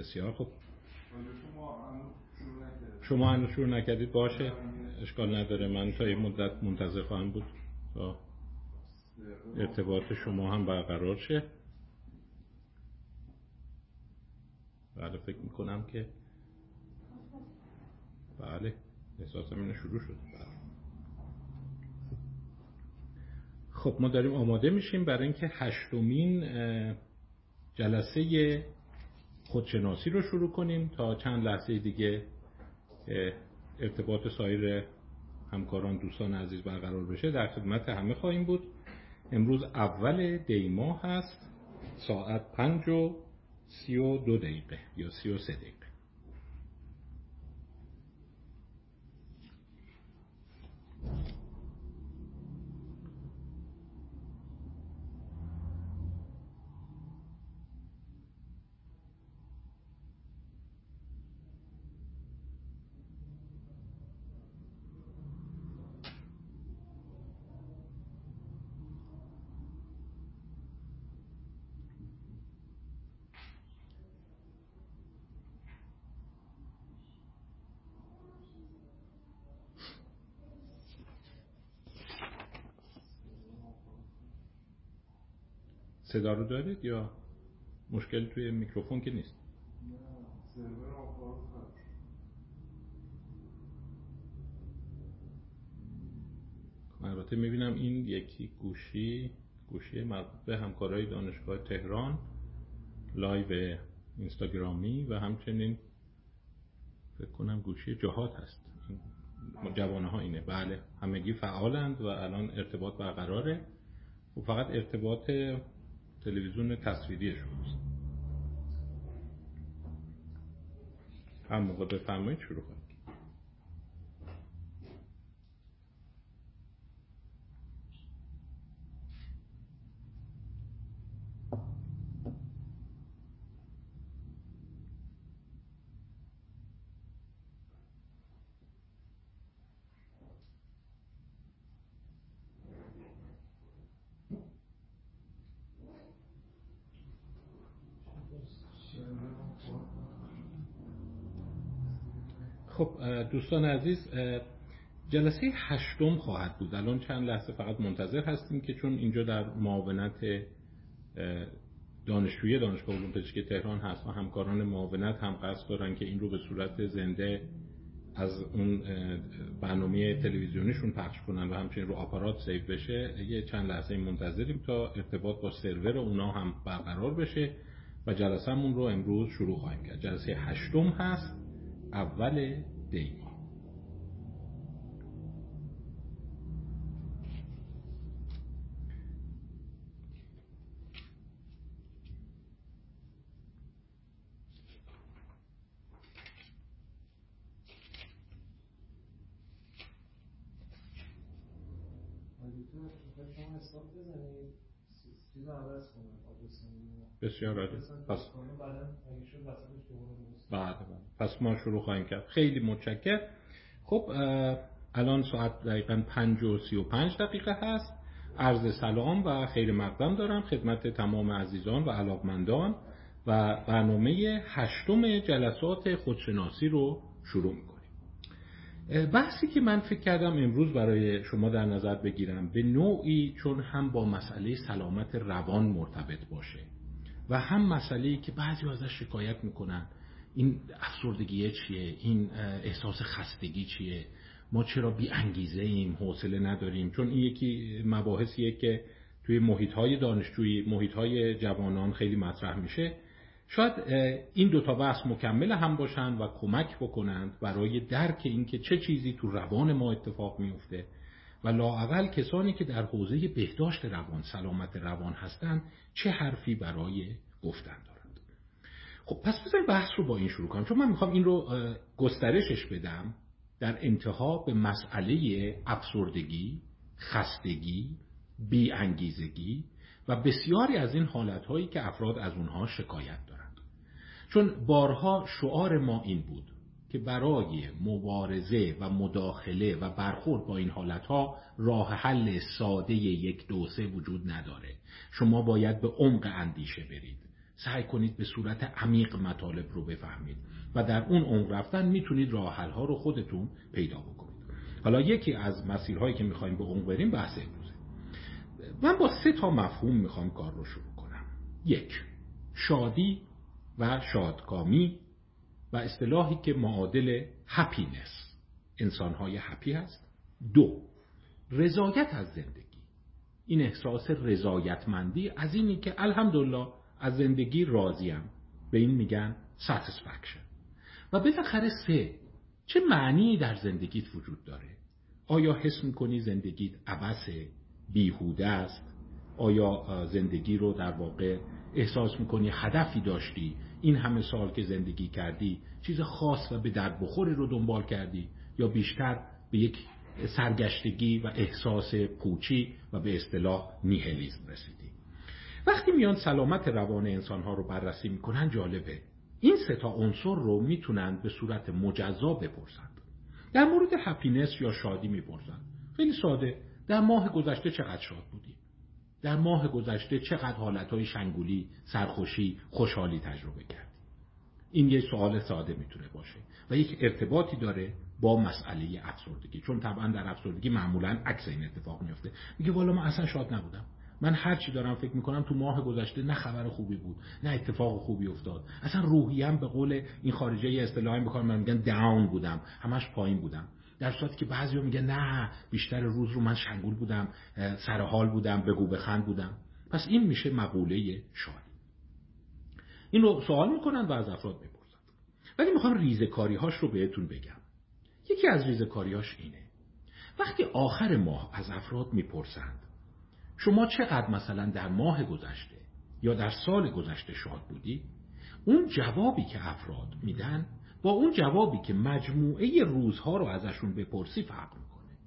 بسیار خوب. شما هنوز شروع نکردید. باشه. اشکال نداره. من تا این مدت منتظر خواهم بود. تا ارتباط شما هم برقرار شه. بله فکر می‌کنم که بله احساسم اینو شروع شد بله. خب ما داریم آماده میشیم برای اینکه هشتمین جلسه خودشناسی رو شروع کنیم تا چند لحظه دیگه ارتباط سایر همکاران دوستان عزیز برقرار بشه. در خدمت همه خواهیم بود. امروز اول دی ماه هست ساعت پنج و سی و دو دقیقه یا سی و سه دقیقه. صدا رو دارید یا مشکل توی میکروفون که نیست؟ البته می‌بینم این یکی گوشی گوشی مربوط به همکارای دانشگاه تهران live اینستاگرامی و همچنین فکر کنم گوشی جهاد هست. جوانه ها اینه. بله همگی فعالند و الان ارتباط برقراره. و فقط ارتباط تلویزیون تصویری شماست. هم موقع بفرمایید شروع کنید. خب دوستان عزیز جلسه هشتم خواهد بود. الان چند لحظه فقط منتظر هستیم که چون اینجا در معاونت دانشجوی دانشگاه علوم پزشکی تهران هست و همکاران معاونت هم قصد دارن که این رو به صورت زنده از اون برنامه تلویزیونیشون پخش کنن و همچنین رو آپارات سیو بشه. یه چند لحظه منتظریم تا ارتباط با سرور اونا هم برقرار بشه و جلسهمون رو امروز شروع خواهیم کرد. جلسه هشتم هست. اول دی. بسیار عالی. پس بعد پس ما شروع خواهیم کرد. خیلی متشکر خب الان ساعت دقیقا پنج و سی و پنج دقیقه هست. عرض سلام و خیر مقدم دارم خدمت تمام عزیزان و علاقمندان و برنامه هشتم جلسات خودشناسی رو شروع می‌کنیم. بحثی که من فکر کردم امروز برای شما در نظر بگیرم به نوعی چون هم با مسئله سلامت روان مرتبط باشه. و هم مسئله که بعضی ازش شکایت می‌کنن. این افسردگی چیه؟ این احساس خستگی چیه؟ ما چرا بی انگیزه ایم حوصله نداریم. چون این یکی مباحثیه که توی محیط های دانشجویی محیط های جوانان خیلی مطرح میشه. شاید این دوتا بحث مکمل هم باشند و کمک بکنند برای درک اینکه چه چیزی تو روان ما اتفاق میفته و لاعقل کسانی که در حوزه بهداشت روان سلامت روان هستند چه حرفی برای گفتن دارند. خب پس بذارید بحث رو با این شروع کنم. چون من می‌خوام این رو گسترشش بدم در انتها به مسئله افسردگی خستگی بی انگیزگی و بسیاری از این حالتهایی که افراد از اونها شکایت دارند. چون بارها شعار ما این بود که برای مبارزه و مداخله و برخورد با این حالتها راه حل ساده یک دوسه وجود نداره. شما باید به عمق اندیشه برید. سعی کنید به صورت عمیق مطالب رو بفهمید و در اون عمق رفتن می‌تونید راه ها رو خودتون پیدا بکنید. حالا یکی از مسیرهایی که می‌خوایم به عمق بریم بحث امروزه. من با سه تا مفهوم می‌خوام کار رو شروع کنم. یک شادی و شادکامی. و اصطلاحی که معادل هپینس انسانهای هپی هست. دو رضایت از زندگی. این احساس رضایتمندی از اینی که الحمدلله از زندگی راضیم. به این میگن satisfaction. و بالاخره سه چه معنی در زندگیت وجود داره؟ آیا حس می‌کنی زندگیت عبسه بیهوده است؟ آیا زندگی رو در واقع احساس می‌کنی هدفی داشتی؟ این همه سال که زندگی کردی چیز خاص و به درد بخوری رو دنبال کردی؟ یا بیشتر به یک سرگشتگی و احساس پوچی و به اصطلاح نیهلیزم رسیدی؟ وقتی میان سلامت روان انسانها رو بررسی می‌کنن جالبه. این سه تا عنصر رو می‌تونن به صورت مجزا بپرسند. در مورد هپینس یا شادی می‌پرسند. خیلی ساده. در ماه گذشته چقدر شاد بودی؟ در ماه گذشته چقدر حالتهای شنگولی سرخوشی خوشحالی تجربه کردی این یه سوال ساده می‌تونه باشه و یک ارتباطی داره با مسئله افسردگی. چون طبعا در افسردگی معمولا عکس این اتفاق میفته میگه والا من اصلا شاد نبودم. من هر چی دارم فکر می‌کنم تو ماه گذشته نه خبر خوبی بود نه اتفاق خوبی افتاد. اصلا روحیم به قول این خارجه اصطلاحی بکنم من میگن داون بودم همش پایین بودم. در صورتی که بعضیا میگن نه بیشتر روز رو من شنگول بودم سر حال بودم بگو بخند بودم. پس این میشه مقوله شادی این رو سوال می‌کنن و از افراد می‌پرسن. ولی می‌خوام ریزکاری هاش رو بهتون بگم. یکی از ریزکاریاش اینه. وقتی آخر ماه از افراد می‌پرسند شما چقدر مثلا در ماه گذشته یا در سال گذشته شاد بودی؟ اون جوابی که افراد میدن با اون جوابی که مجموعه روزها رو ازشون بپرسی فرق می‌کنه.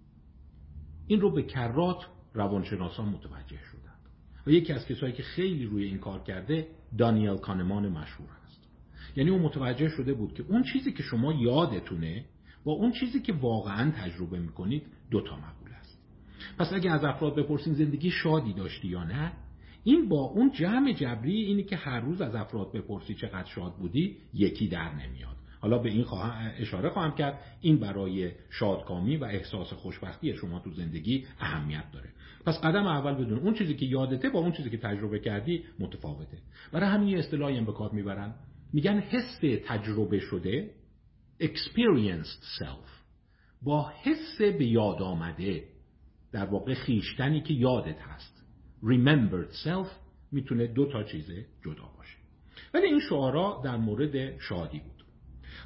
این رو به کرات روانشناسان متوجه شدند و یکی از کسایی که خیلی روی این کار کرده دانیل کانمان مشهور هست یعنی اون متوجه شده بود که اون چیزی که شما یادتونه با اون چیزی که واقعا تجربه می‌کنید دوتا مقوله است. پس اگه از افراد بپرسین زندگی شادی داشتی یا نه این با اون جمع جبری اینی که هر روز از افراد بپرسی چقدر شاد بودی یکی در نمیاد. حالا به این اشاره خواهم کرد. این برای شادکامی و احساس خوشبختی شما تو زندگی اهمیت داره. پس قدم اول بدون اون چیزی که یادته با اون چیزی که تجربه کردی متفاوته. برای همین اصطلاحی هم به کار می‌برن. میگن حس تجربه شده experienced self. با حس به یاد آمده در واقع خیشتنی که یادت هست remembered self می‌تونه دو تا چیز جدا باشه. ولی این شعارا در مورد شادی بود.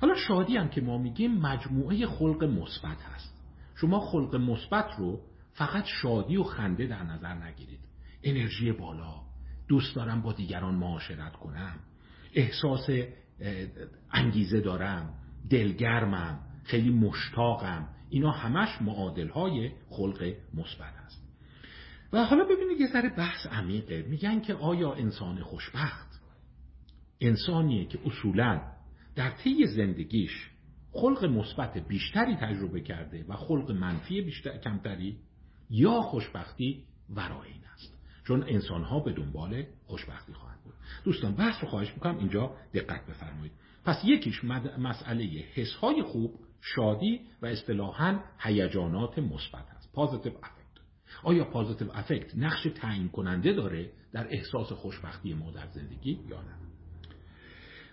حالا شادی هم که ما میگیم مجموعه خلق مثبت هست. شما خلق مثبت رو فقط شادی و خنده در نظر نگیرید. انرژی بالا. دوست دارم با دیگران معاشرت کنم. احساس انگیزه دارم. دلگرمم. خیلی مشتاقم. اینا همش معادل های خلق مثبت است و حالا ببینید یه ذره بحث عمیقه. میگن که آیا انسان خوشبخت؟ انسانیه که اصولا در طی زندگیش خلق مثبت بیشتری تجربه کرده و خلق منفی بیشتر کمتری یا خوشبختی ورای این است. چون انسان ها به دنبال خوشبختی خواهند بود. دوستان بحث رو خواهش می‌کنم اینجا دقت بفرمایید. پس یکیش مسئله حسهای خوب شادی و اصطلاحا هیجانات مثبت هست پازیتیو افکت آیا پازیتیو افکت نقش تعیین کننده داره در احساس خوشبختی ما در زندگی یا نه؟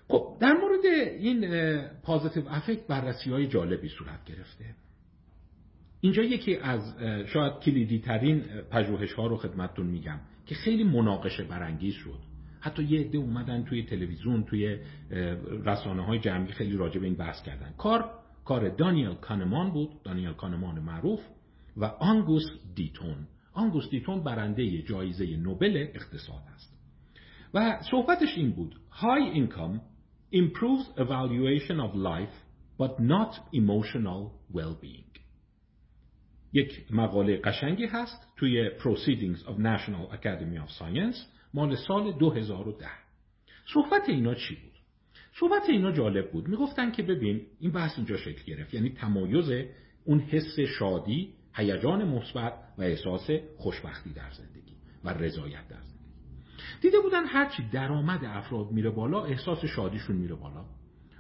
خب در مورد این پازیتیو افکت بررسی های جالبی صورت گرفته. اینجا یکی از شاید کلیدی ترین پژوهش ها رو خدمتتون میگم که خیلی مناقشه برانگیز شد. حتی یه عده اومدن توی تلویزیون توی رسانه های جمعی خیلی راجع به این بحث کردن. کار کار دانیل کانمان بود دانیل کانمان معروف و آنگوس دیتون. آنگوس دیتون برنده جایزه نوبل اقتصاد است. و صحبتش این بود. High income improves evaluation of life but not emotional well-being. یک maqale قشنگی هست توی Proceedings of National Academy of Science مال سال 2010 صحبت اینا چی بود؟ صحبت اینا جالب بود. می‌گفتن که ببین این بحث اینجا شکل گرفت. یعنی تمایز اون حس شادی هیجان مثبت و احساس خوشبختی در زندگی و رضایت در زندگی. دیده بودن هرچی درآمد افراد میره بالا احساس شادیشون میره بالا.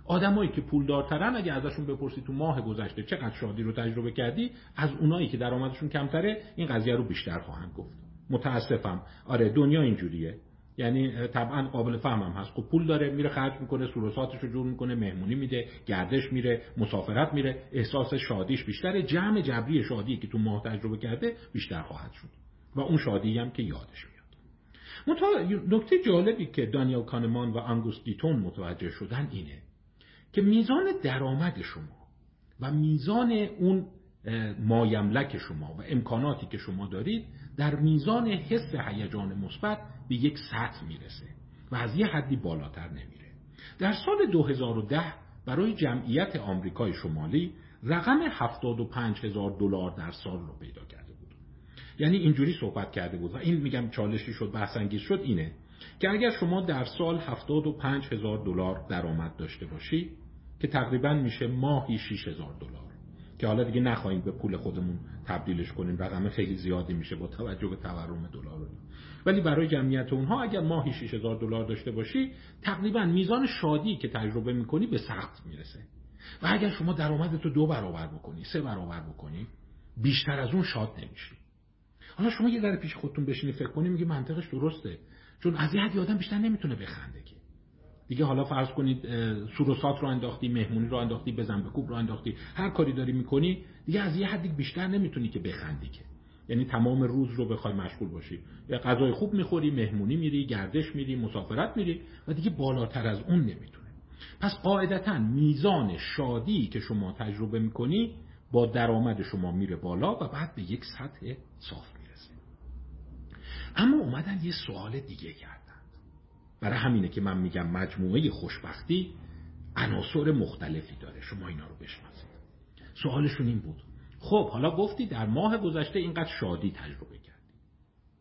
آدمایی که پولدارترن اگه ازشون بپرسی تو ماه گذشته چقدر شادی رو تجربه کردی از اونایی که درآمدشون کمتره این قضیه رو بیشتر خواهند گفت. متاسفم. آره دنیا اینجوریه. یعنی طبعا قابل فهمم هست. خب پول داره میره خرج می‌کنه سروساتش رو جور می‌کنه مهمونی میده گردش میره مسافرت میره. احساس شادیش بیشتره. جمع جبری شادی که تو ماه تجربه کرده بیشتر خواهد شد. و اون شادی هم که یادش نکته جالبی که دانیل کانمان و انگوس دیتون متوجه شدن اینه که میزان درآمد شما و میزان اون مایملک شما و امکاناتی که شما دارید در میزان حس هیجان مثبت به یک سطح می‌رسه و از یه حدی بالاتر نمیره. در سال 2010 برای جمعیت آمریکای شمالی رقم 75 هزار دلار در سال رو پیدا بود یعنی اینجوری صحبت کرده بود و این میگم چالشی شد بحث شد اینه که اگر شما در سال 75 هزار دلار درآمد داشته باشی که تقریبا میشه ماهی 6 هزار دلار که حالا دیگه نخواهیم به پول خودمون تبدیلش کنیم رقم خیلی زیادی میشه با توجه به تورم دلار ولی برای جمعیت اونها اگر ماهی 6000 دلار داشته باشی تقریبا میزان شادی که تجربه می‌کنی به سخت می‌رسه. و اگر شما درآمدت رو دو برابر بکنی سه برابر بکنی بیشتر از اون شاد نمیشی. حالا شما یه ذره پیش خودتون بشینی فکر کنی میگه منطقش درسته. چون از یه آدم بیشتر نمی‌تونه بخنده که دیگه حالا فرض کنید سوروسات رو انداختی مهمونی رو انداختی بزن به کوب رو انداختی هر کاری داری می‌کنی دیگه از یه حدی بیشتر نمی‌تونی که بخندی که یعنی تمام روز رو بخوای مشغول باشی. یا غذای خوب می‌خوری مهمونی میری گردش میری مسافرت میری و دیگه بالاتر از اون نمی‌تونه. پس قاعدتا میزان شادی که شما تجربه می‌کنی با درآمد شما میره بالا و بعد به یک سطح صاف اما اومدن یه سوال دیگه کردن. برای همینه که من میگم مجموعه خوشبختی عناصر مختلفی داره. شما اینا رو بشناسید. سوالشون این بود. خب حالا گفتی در ماه گذشته اینقدر شادی تجربه کردی.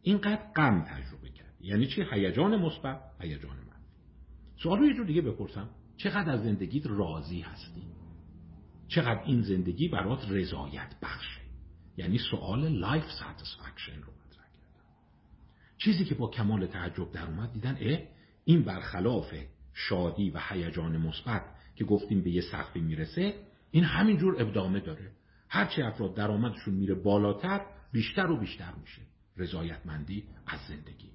اینقدر غم تجربه کردی. یعنی چی؟ هیجان مثبت هیجان منفی سوال رو یه جور دیگه بپرسم. چقدر از زندگیت راضی هستی؟ چقدر این زندگی برات رضایت بخشه؟ یعنی سوال life satisfaction رو. چیزی که با کمال تعجب در اومد دیدن اه این برخلاف شادی و هیجان مثبت که گفتیم به یه سقفی می‌رسه این همینجور ادامه داره. هرچی افراد درآمدشون میره بالاتر بیشتر و بیشتر میشه. رضایتمندی از زندگی.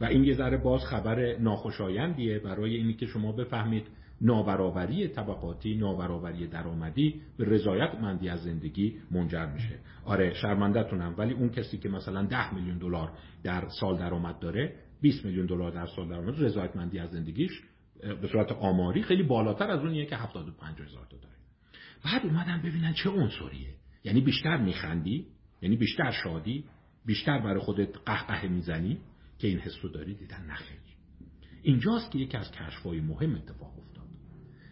و این یه ذره باز خبر ناخوشایندیه برای اینی که شما بفهمید نابرابری طبقاتی نابرابری درآمدی به رضایتمندی از زندگی منجر میشه. آره شرمندتونم ولی اون کسی که مثلا ده میلیون دلار در سال درآمد داره 20 میلیون دلار در سال درآمد رضایتمندی از زندگیش به صورت آماری خیلی بالاتر از اونیه که 75 هزار تا داره. بعد اومدن ببینن چه عنصریه. یعنی بیشتر میخندی یعنی بیشتر شادی بیشتر برای خودت قهقه می‌زنی که این حسو داری دیدن نخیر اینجاست که یکی از کشفهای مهم اتفاق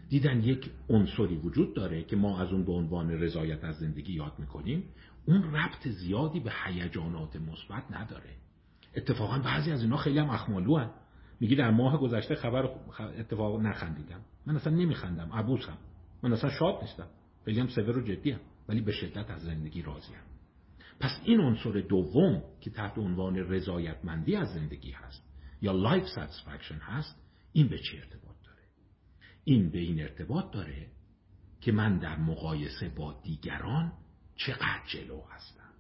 دیدن یک عنصری وجود داره که ما از اون به عنوان رضایت از زندگی یاد می‌کنیم اون ربط زیادی به هیجانات مثبت نداره. اتفاقا بعضی از اینا خیلی هم اخمالو هستن. میگی در ماه گذشته خب اتفاقا نخندیدم. من اصلا نمیخندم عبوسم من اصلا شاد نیستم. خیلی هم سور و جدی هم. ولی به شدت از زندگی راضیم پس این عنصر دوم که تحت عنوان رضایتمندی از زندگی هست یا life satisfaction هست این به چه ارتباط این به این ارتباط داره که من در مقایسه با دیگران چقدر جلو هستم.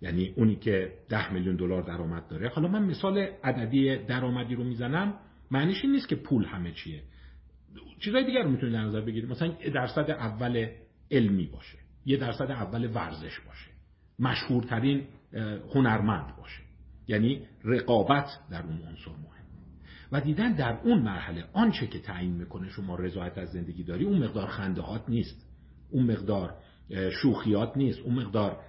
یعنی اونی که ده میلیون دلار درآمد داره حالا من مثال عددی درآمدی رو می‌زنم معنیش این نیست که پول همه چیه. چیزای دیگر رو می‌تونید در نظر بگیرید. مثلا درصد اول علمی باشه یه درصد اول ورزش باشه مشهورترین هنرمند باشه. یعنی رقابت در اون عنصر مهمه و دیدن در اون مرحله آنچه که تعیین می‌کنه شما رضایت از زندگی داری اون مقدار خندهات نیست. اون مقدار شوخیات نیست. اون مقدار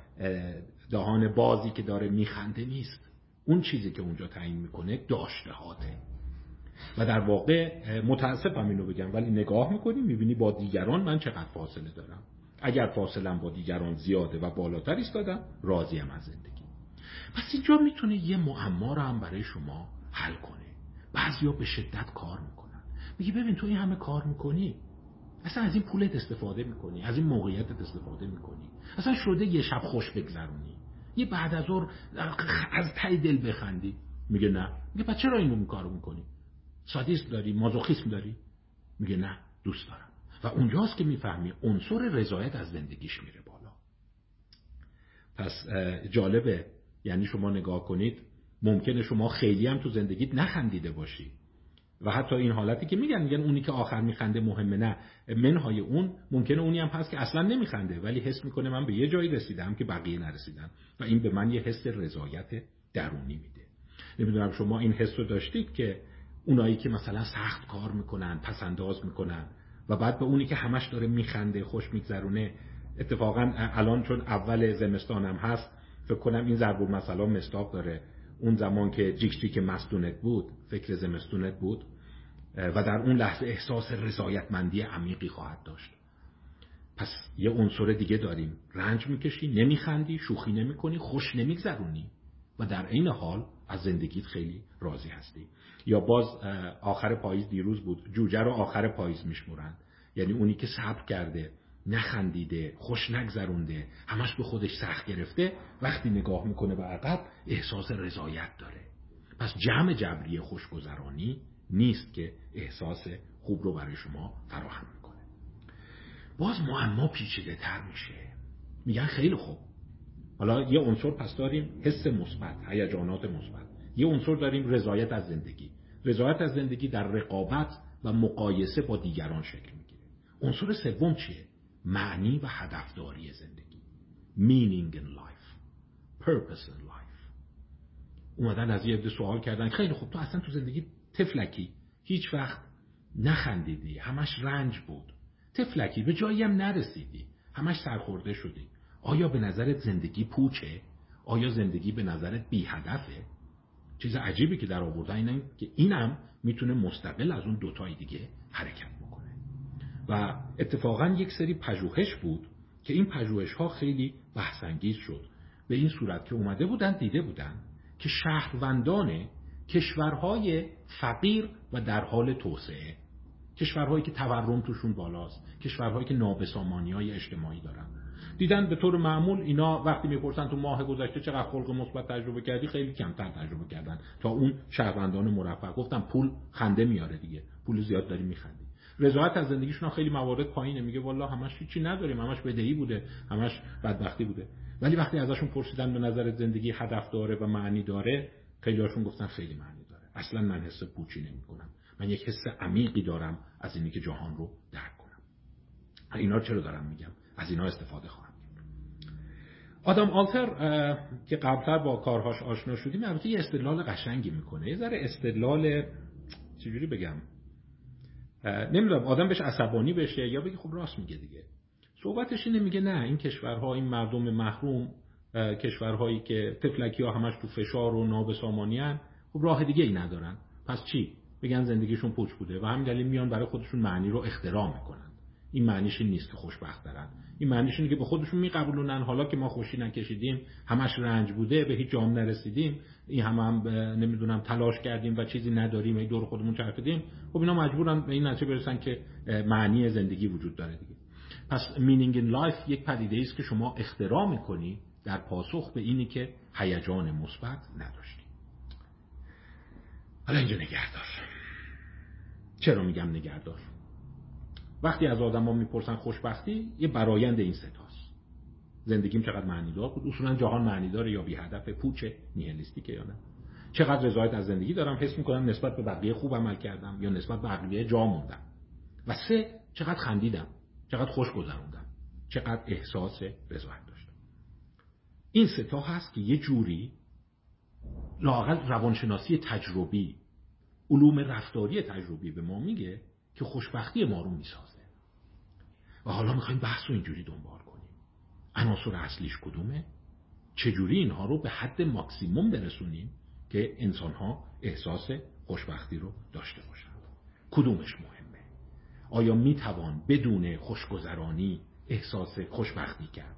دهان بازی که داره میخنده نیست. اون چیزی که اونجا تعیین می‌کنه داشته هاته و در واقع متاسفم اینو بگم ولی نگاه می‌کنی می‌بینی با دیگران من چقدر فاصله دارم. اگر فاصلم با دیگران زیاده و بالاتر ایستادم راضیم از زندگی. پس اینجا می‌تونه یه معما رو هم برای شما حل کنه. بعضیا به شدت کار می‌کنن. میگی ببین تو این همه کار می‌کنی اصلا از این پولت استفاده می‌کنی از این موقعیتت استفاده می‌کنی. اصلا شده یه شب خوش بگذرونی. یه بعد از ظهر از تای دل بخندی. میگه نه. میگه پس چرا اینو کارو می‌کنی؟ سادیسم داری؟ مازوخیسم داری؟ میگه نه دوست دارم. و اونجاست که می‌فهمی عنصر رضایت از زندگیش میره بالا. پس جالبه. یعنی شما نگاه کنید ممکنه شما خیلی هم تو زندگیت نخندیده باشی. و حتی این حالتی که میگن میگن اونی که آخر میخنده مهمه نه. منهای اون ممکنه اونی هم هست که اصلا نمیخنده. ولی حس می‌کنه من به یه جایی رسیدم که بقیه نرسیدن. و این به من یه حس رضایت درونی میده. نمی‌دونم شما این حس رو داشتید که اونایی که مثلا سخت کار می‌کنن پسنداز می‌کنن و بعد به اونی که همش داره میخنده خوش میگذرونه اتفاقا الان چون اول زمستانم هست فکر کنم این ضرب مثلا مستاق داره. اون زمان که جیک جیک مستونت بود فکر زمستونت بود و در اون لحظه احساس رضایتمندی عمیقی خواهد داشت. پس یه عنصر دیگه داریم. رنج می‌کشی نمیخندی شوخی نمی‌کنی خوش نمیگذرونی. و در عین حال از زندگیت خیلی راضی هستی. یا باز آخر پاییز دیروز بود. جوجه رو آخر پاییز میشمورن یعنی اونی که صبر کرده نخندیده خوش نگذرونده همش به خودش سخت گرفته وقتی نگاه می‌کنه به عقب احساس رضایت داره. پس جمع جبری خوشگذرانی نیست که احساس خوب رو برای شما فراهم می‌کنه. باز معما پیچیده تر میشه. میگن خیلی خوب. حالا یه عنصر پس داریم حس مثبت هیجانات مثبت. یه عنصر داریم رضایت از زندگی. رضایت از زندگی در رقابت و مقایسه با دیگران شکل می‌گیره. عنصر سوم چیه؟ معنی و هدفداری زندگی. Meaning in life. Purpose in life. اومدن از یه عده سوال کردن. خیلی خوب. تو اصلا تو زندگی تفلکی. هیچ وقت نخندیدی. همش رنج بود. تفلکی. به جایی هم نرسیدی. همش سرخورده شدی. آیا به نظرت زندگی پوچه؟ آیا زندگی به نظرت بی هدفه چیز عجیبی که در آوردن اینه که اینم می‌تونه مستقل از اون دوتای دیگه حرکت و اتفاقا یک سری پژوهش بود که این پژوهش ها خیلی بحثانگیز شد. به این صورت که اومده بودن دیده بودن که شهروندان کشورهای فقیر و در حال توسعه کشورهایی که تورم توشون بالاست کشورهایی که نابسامانی های اجتماعی دارن. دیدن به طور معمول اینا وقتی می‌پرسن تو ماه گذشته چقدر خلق مثبت تجربه کردی خیلی کمتر تجربه کردن. تا اون شهروندان مرفه گفتم پول خنده میاره دیگه. پول زیاد داری میخندی. رضایت از زندگیشون خیلی موارد پایینه. میگه والله همش چی نداریم. همش بدهی بوده. همش بدبختی بوده. ولی وقتی ازشون پرسیدن به نظر زندگی هدف داره و معنی داره خیلی هاشون گفتن خیلی معنی داره. اصلا من حس پوچی نمی کنم من یک حس عمیقی دارم از اینی که جهان رو درک کنم. اینا چرا دارم میگم؟ از اینا استفاده خواهم آدم آلتر که قبلتر با کارهاش آشنا شدیم البته یه استدلال قشنگی می‌کنه. یه ذره استدلال چجوری بگم؟ نمی‌دونم آدم بهش عصبانی بشه یا بگه خب راست میگه دیگه. صحبتش اینه میگه نه این کشورها این مردم محروم کشورهایی که تفلکی ها همش تو فشار و نابسامانی هن خب راه دیگه ای ندارن. پس چی؟ بگن زندگیشون پوچ بوده و همین دلیل میان برای خودشون معنی رو اختراع می‌کنن. این معنیش این نیست که خوشبختی دارن این معنیش اینه که به خودشون می‌قبولونن. حالا که ما خوشی نکشیدیم همش رنج بوده به هیچ جام نرسیدیم. این هم, هم نمی‌دونم تلاش کردیم و چیزی نداریم هی دور خودمون چرخیدیم. خب اینا مجبورن به این نتیجه برسن که معنی زندگی وجود داره دیگه. پس meaning in life یک پدیده است که شما اختراع می‌کنی در پاسخ به اینی که هیجان مثبت نداشتی. حالا اینجا نگهدار. چرا میگم نگهدار؟ وقتی از آدما می‌پرسن خوشبختی یه برایند این ستاست زندگیم چقدر معنی دار بود؟ اصولا جهان معنی داره یا بی هدف پوچه نیهلیستیکه یا نه؟ چقدر رضایت از زندگی دارم؟ حس می‌کنم نسبت به بقیه خوب عمل کردم یا نسبت به بقیه جا موندم. و سه چقدر خندیدم چقدر خوش گذروندم چقدر احساس رضایت داشتم. این ستا هست که یه جوری لاقل روانشناسی تجربی علوم رفتاری تجربی به ما میگه که خوشبختی ما رو می‌سازه. و حالا می‌خوایم بحث رو اینجوری دنبال کنیم. عناصر اصلیش کدومه؟ چجوری اینها رو به حد ماکسیموم برسونیم که انسان ها احساس خوشبختی رو داشته باشند؟ کدومش مهمه؟ آیا می‌توان بدون خوشگذرانی احساس خوشبختی کرد؟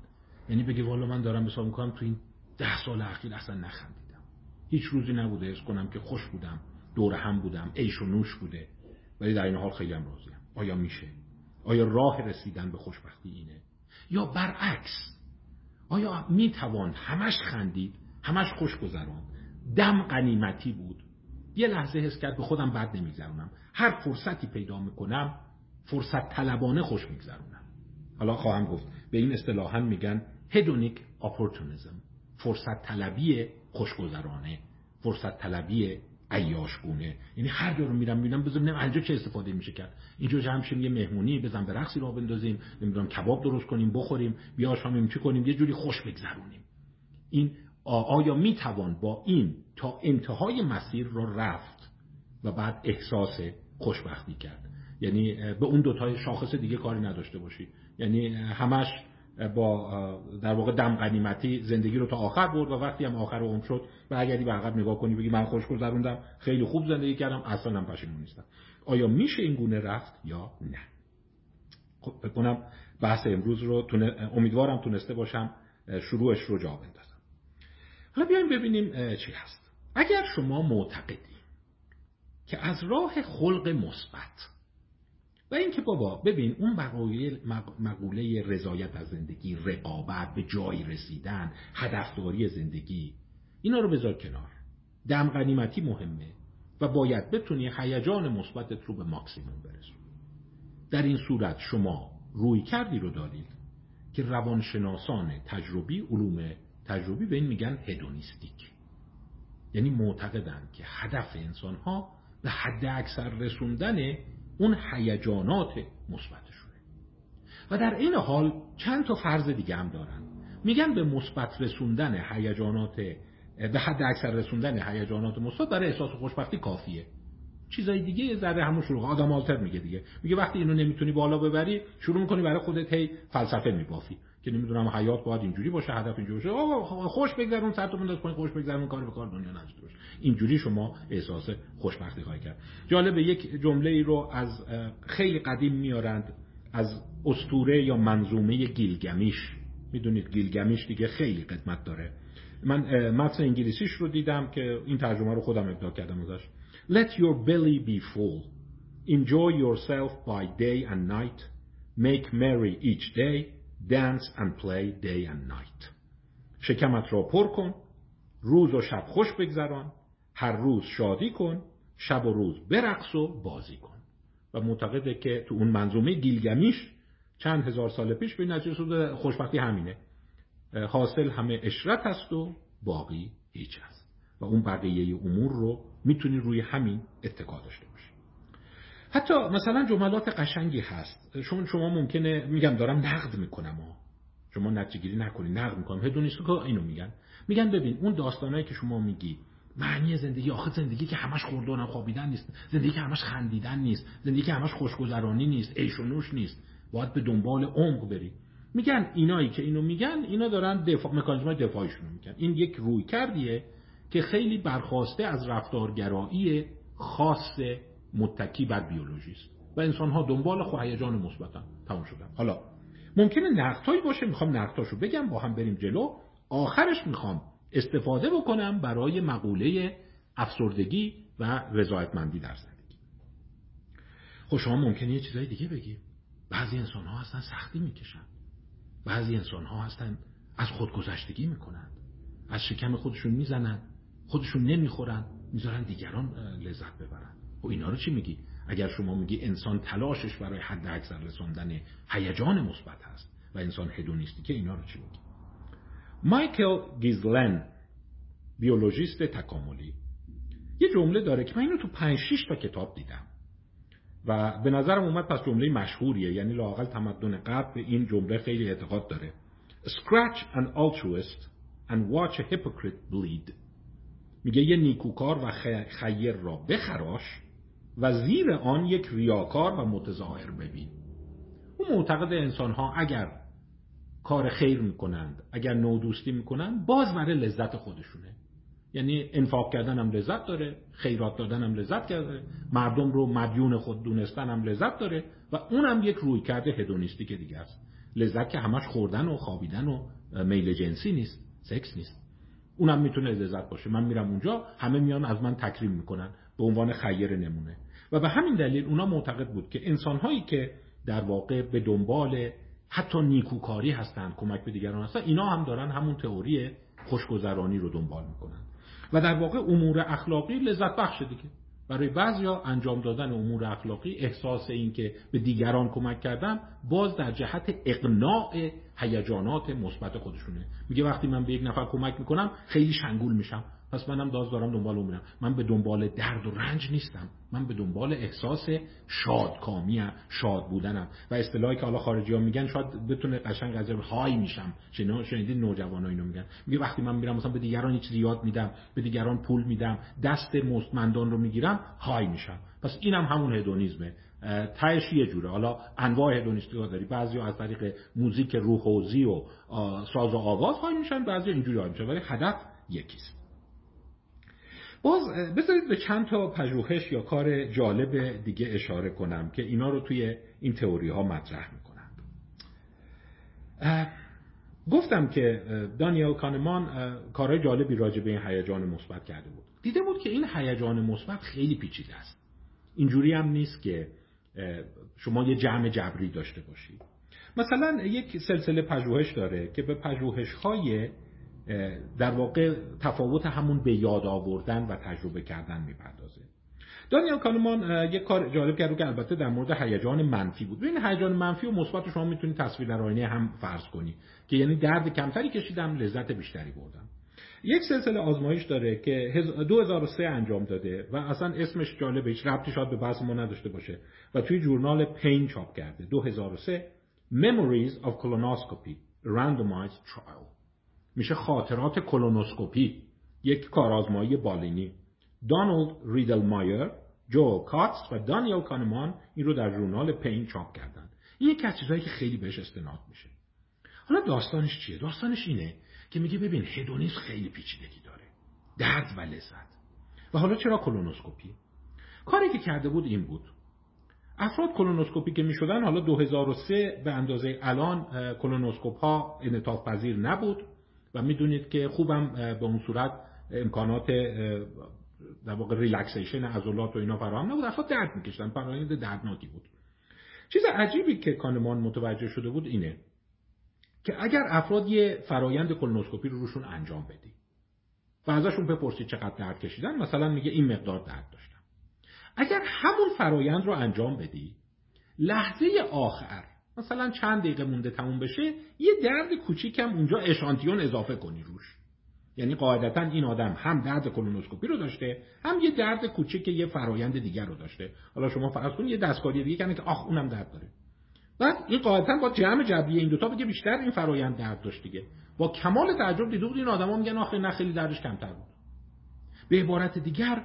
یعنی بگی والا من دارم حساب می‌کنم تو این ده سال اخیر اصلا نخندیدم. هیچ روزی نبوده از کنم که خوش بودم دور هم بودم عیش و نوش بوده. ولی در این حال خیلی هم آیا میشه؟ آیا راه رسیدن به خوشبختی اینه؟ یا برعکس آیا می‌توان همش خندید همش خوش گذران؟ دم قنیمتی بود. یه لحظه حس کرد به خودم بد نمیگذرونم. هر فرصتی پیدا می‌کنم فرصت طلبانه خوش میگذرونم. حالا خواهم گفت به این اصطلاحا میگن هدونیک اپورتونیزم فرصت طلبی خوشگذرانه. فرصت طلبی عیاشگونه یعنی هر جا رو میرم می‌بینم بذار ببینم اینجا چه استفاده میشه کرد. اینجا همشیم یه مهمونی بزن به رقصی رو بندازیم نمی‌دونم کباب درست کنیم بخوریم بیا شامیم چی کنیم یه جوری خوش بگذرونیم. این آیا می‌توان با این تا انتهای مسیر رو رفت و بعد احساس خوشبختی کرد؟ یعنی به اون دوتای شاخص دیگه کاری نداشته باشی. یعنی همش با در واقع دم قنیمتی زندگی رو تا آخر برد و وقتی هم آخر عمر شد برگردی به عقب نگاه کنی بگی من خوش گذروندم خیلی خوب زندگی کردم اصلا هم پشیمون نیستم. آیا میشه این گونه رفت یا نه؟ خب بکنم بحث امروز رو امیدوارم تونسته باشم شروعش رو جا بندازم حالا بیایم ببینیم چی هست. اگر شما معتقدی که از راه خلق مثبت و اینکه بابا ببین اون مقوله رضایت از زندگی رقابت به جایی رسیدن هدفداری زندگی اینا رو بذار کنار. دم غنیمتی مهمه و باید بتونی هیجان مثبتت رو به ماکسیموم برسونی. در این صورت شما روی کردی رو دارید که روانشناسان تجربی علوم تجربی به این میگن هدونیستیک. یعنی معتقدن که هدف انسان ها به حد اکثر رسوندن اون هیجانات مثبتشونه و در این حال چند تا فرض دیگه هم دارن. میگن به مثبت رسوندن هیجانات به حد اکثر رسوندن هیجانات مثبت برای احساس خوشبختی کافیه. چیزای دیگه ذره همون شروع. آدم آلتر میگه دیگه. میگه وقتی اینو نمی‌تونی بالا ببری شروع می‌کنی برای خودت هی فلسفه میبافی. که نمی‌دونم حیات باید اینجوری باشه هدف اینجوری باشه. خوش بگذرون سرتو بنداز پایین خوش بگذرون کار به کار دنیا نداشته باش اینجوری شما احساس خوشبختی خواهی کرد. جالب یک جمله ای رو از خیلی قدیم میارند از استوره یا منظومه گیلگمیش. می‌دونید گیلگمیش دیگه خیلی قدمت داره. من متن انگلیسیش رو دیدم که این ترجمه رو خودم ابداع کردم ازش. Let your belly be full. Enjoy yourself by day and night. Make merry each day. Dance and play day and night. شکمت را پر کن روز و شب خوش بگذران هر روز شادی کن شب و روز برقص و بازی کن. و معتقده که تو اون منظومه گیلگمیش چند هزار سال پیش به نتیجه شده خوشبختی همینه. حاصل همه اشرت هست و باقی هیچ هست. و اون بقیه امور رو می‌تونی روی همین اتکا داشته حتی مثلا جملات قشنگی هست. چون شما ممکنه میگم دارم نقد می‌کنم شما نتیجه گیری نکنید نقد می‌کنم. هدونیست که اینو میگن. میگن ببین اون داستانایی که شما میگی معنی زندگی آخه زندگی که همش خوردن و خوابیدن نیست. زندگی که همش خندیدن نیست. زندگی که همش خوشگذرانی نیست. عیش و نوش نیست. باید به دنبال عمق بری. میگن اینایی که اینو میگن اینا دارن دفاع مکانیزم دفاعشون میگن. این یک روی کردیه که خیلی برخواسته از رفتارگرایی خاص متکی بر بیولوژی است و انسان ها دنبال خو هیجان مثبتن. تمام شدن حالا ممکنه نقدهایی باشه می‌خوام نقداشو بگم با هم بریم جلو. آخرش می‌خوام استفاده بکنم برای مقوله افسردگی و رضایتمندی در زندگی. خب شما ممکنه یه چیزای دیگه بگی. بعضی انسان ها هستن سختی می‌کشن. بعضی انسان ها هستن از خودگذشتگی می‌کنن. از شکم خودشون می‌زنن خودشون نمی‌خورن می‌ذارن دیگران لذت ببرن. و اینا رو چی میگی؟ اگر شما میگی انسان تلاشش برای حد اکثر رساندن هیجان مثبت هست و انسان هدونیستی که اینا رو چی میگی؟ مایکل گیزلن بیولوژیست تکاملی یه جمله داره که من اینو تو 5 6 تا کتاب دیدم و به نظرم اومد پس جمله مشهوریه یعنی لاقل تمدن قبل به این جمله خیلی اعتقاد داره. Scratch an altruist and watch a hypocrite bleed. میگه یه نیکوکار و خیر را بخراش و زیر آن یک ریاکار و متظاهر ببین. او معتقد انسان ها اگر کار خیر می‌کنند اگر نودوستی می‌کنند باز برای لذت خودشونه. یعنی انفاق کردن هم لذت داره خیرات دادن هم لذت کرده مردم رو مدیون خود دونستن هم لذت داره و اونم یک روی کرده هدونیستی که دیگه است. لذت که همش خوردن و خوابیدن و میل جنسی نیست سکس نیست. اونم می‌تونه لذت باشه. من میرم اونجا همه میان از من تکریم می‌کنن. به عنوان خیر نمونه. و به همین دلیل اونا معتقد بود که انسانهایی که در واقع به دنبال حتی نیکوکاری هستند کمک به دیگران هستن اینا هم دارن همون تئوری خوشگذرانی رو دنبال می‌کنن. و در واقع امور اخلاقی لذت بخش دیگه. برای بعضیا انجام دادن امور اخلاقی احساس این که به دیگران کمک کردن باز در جهت اقناع هیجانات مثبت خودشونه. میگه وقتی من به یک نفر کمک می‌کنم خیلی شنگول میشم. پس منم داز دارم دنبال اون من به دنبال درد و رنج نیستم. من به دنبال احساس شادکامی شاد بودنم. و اصطلاحی که حالا خارجی ها میگن شاید بتونه قشنگ از های میشم. شنو شنیدید نوجوان اینو میگن. میگه وقتی من میرم مثلا به دیگران چیزی یاد میدم به دیگران پول میدم دست مستمندان رو می‌گیرم های میشم. پس اینم هم همون هدونیزمه. تهش یه جوره. حالا انواع هدونیستی ها داری. بعضی از طریق موزیک روحوزی و ساز و آواز های میشن بعضی اینجوری های میشن ولی هدف یکیست. باز بذارید به چند تا پژوهش یا کار جالب دیگه اشاره کنم که اینا رو توی این تئوری ها مطرح می‌کنم گفتم که دانیل کانمان کارهای جالبی راجع به این هیجان مثبت کرده بود. دیده بود که این هیجان مثبت خیلی پیچیده است. اینجوری هم نیست که شما یه جمع جبری داشته باشید. مثلا یک سلسله پژوهش داره که به پژوهش های در واقع تفاوت همون به یاد آوردن و تجربه کردن می‌پردازه. دانیل کانمان یک کار جالب کرد که البته در مورد هیجان منفی بود. ببین هیجان منفی و مثبت شما می‌تونید تصویر در آینه هم فرض کنی که یعنی درد کمتری کشیدم لذت بیشتری بردم. یک سلسله آزمایش داره که 2003 انجام داده و اصلا اسمش جالبه هیچ ربطی شاید به بحث ما نداشته باشه و توی جورنال پین چاپ کرده. 2003 Memories of Colonoscopy Randomized Trial. میشه خاطرات کلونوسکوپی یک کارآزمایی بالینی. دانالد ریدل مایر جو کاتس و دانیل کانمان این رو در ژورنال پین چاپ کردن. این یک از چیزهایی که خیلی بهش استناد میشه. حالا داستانش چیه؟ داستانش اینه که میگه ببین هدونیسم خیلی پیچیدگی داره. درد و لذت. و حالا چرا کلونوسکوپی؟ کاری که کرده بود این بود. افراد کلونوسکوپی که می‌شدن حالا 2003 به اندازه الان کلونوسکوپ ها انعطاف پذیر نبود. و می‌دونید که خوبم به اون صورت امکانات در واقع relaxation عضلات و اینا فراهم نبود. افراد درد میکشتن فرآیند دردناکی بود. چیز عجیبی که کانمن متوجه شده بود اینه که اگر افراد یه فرایند کلونوسکوپی رو روشون انجام بدی و ازشون بپرسید چقدر درد کشیدن مثلا میگه این مقدار درد داشتم. اگر همون فرایند رو انجام بدی لحظه آخر مثلا چند دقیقه مونده تموم بشه یه درد کوچیکم اونجا اشانتیون اضافه کنی روش. یعنی قاعدتا این آدم هم درد کلونوسکوپی رو داشته هم یه درد کوچیک یه فرایند دیگر رو داشته. حالا شما فرض کنید یه دستکاری دیگه کنه که آخ اونم درد داره. بعد این قاعدتا با جمع جبری این دوتا بگه بیشتر این فرایند درد داشت دیگه. با کمال تعجب دیده بود این آدما میگن آخه نه خیلی دردش کمتر بود. به عبارت دیگر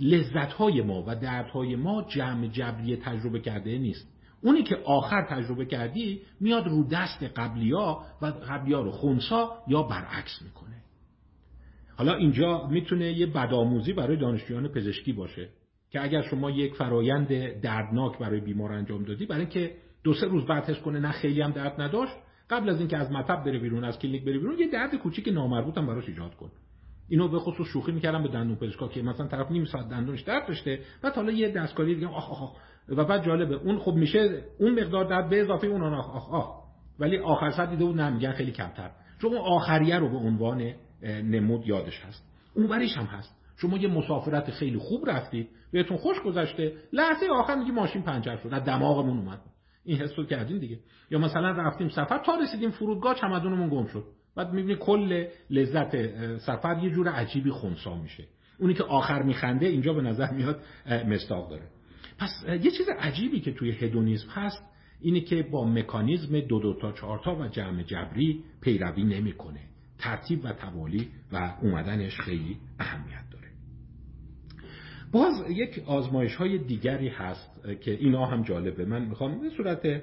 لذت ما و دردهای ما جمع جبری تجربه کرده نیست. اونی که آخر تجربه کردی میاد رو دست قبلیا و قبلیا رو خونسا یا برعکس می‌کنه. حالا اینجا می‌تونه یه بدآموزی برای دانشجویان پزشکی باشه که اگر شما یک فرایند دردناک برای بیمار انجام دادی برای اینکه دو سه روز بعد میگه نه خیلی هم درد نداشت قبل از اینکه از مطب بره بیرون از کلینیک بره بیرون یه درد کوچیک نامربوط هم براش ایجاد کن. اینو به خصوص شوخی می‌کردم به دندون پزشکا که مثلا طرف نیم ساعت دندونش درد داشته بعد حالا یه دستکاری دیگه آخ آخ. و بعد جالبه اون خب میشه اون مقدار درد به اضافه اون آخ آخ آخ ولی آخر ساعت دیدی میگه نه خیلی کمتر. چون اون آخریه رو به عنوان نمود یادش هست. اون وریش هم هست. شما یه مسافرت خیلی خوب رفتید بهتون خوش گذشته لحظه آخر میگی ماشین پنچر شد از دماغمون اومد. این حسو کردیم دیگه. یا مثلا رفتیم سفر تا رسیدیم فرودگاه چمدونمون گم شد. بعد می‌بینی کل لذت سفر یه جور عجیبی خونسا میشه. اونی که آخر میخنده اینجا به نظر میاد مستاق داره. پس یه چیز عجیبی که توی هدونیزم هست اینه که با مکانیزم دو دو تا چهار تا و جمع جبری پیروی نمی‌کنه. ترتیب و توالی و اومدنش خیلی اهمیت داره. باز یک آزمایش های دیگری هست که اینا هم جالبه. من می‌خوام به صورت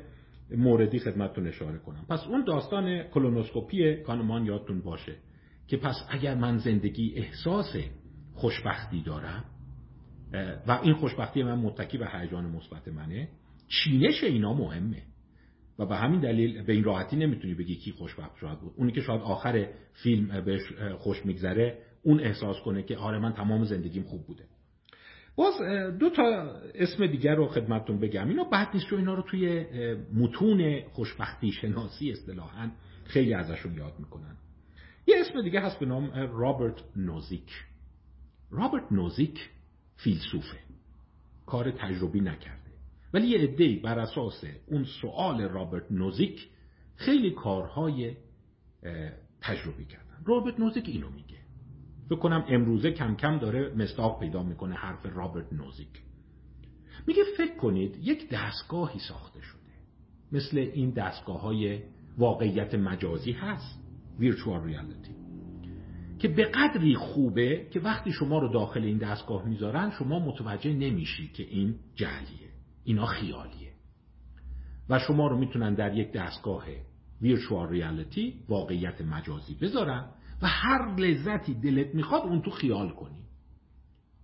موردی خدمتتون اشاره کنم. پس اون داستان کلونوسکوپی کانمان یادتون باشه که پس اگر من زندگی احساس خوشبختی دارم و این خوشبختی من متکی به هیجان مثبت منه. چینش اینا مهمه. و به همین دلیل به این راحتی نمی‌تونی بگی کی خوشبخت شاید بود. اونی که شاید آخر فیلم بهش خوش میگذره اون احساس کنه که آره من تمام زندگیم خوب بوده. باز دو تا اسم دیگر رو خدمتتون بگم. اینا بعد نیست چون اینا رو توی متون خوشبختی شناسی اصطلاحا خیلی ازشون یاد می‌کنن. یه اسم دیگه هست به نام رابرت نوزیک. رابرت نوزیک فیلسوفه. کار تجربی نکرده. ولی یه عده‌ای بر اساس اون سوال رابرت نوزیک خیلی کارهای تجربی کردن. رابرت نوزیک اینو میگه. فکر کنم امروزه کم کم داره مستاق پیدا می‌کنه حرف رابرت نوزیک. میگه فکر کنید یک دستگاهی ساخته شده. مثل این دستگاه های واقعیت مجازی هست ویرچوال ریالیتی که به قدری خوبه که وقتی شما رو داخل این دستگاه می‌ذارن شما متوجه نمیشی که این جعلیه اینا خیالیه. و شما رو می‌تونن در یک دستگاه ویرچوال ریالیتی واقعیت مجازی بذارن و هر لذتی دلت می‌خواد اون تو خیال کنی.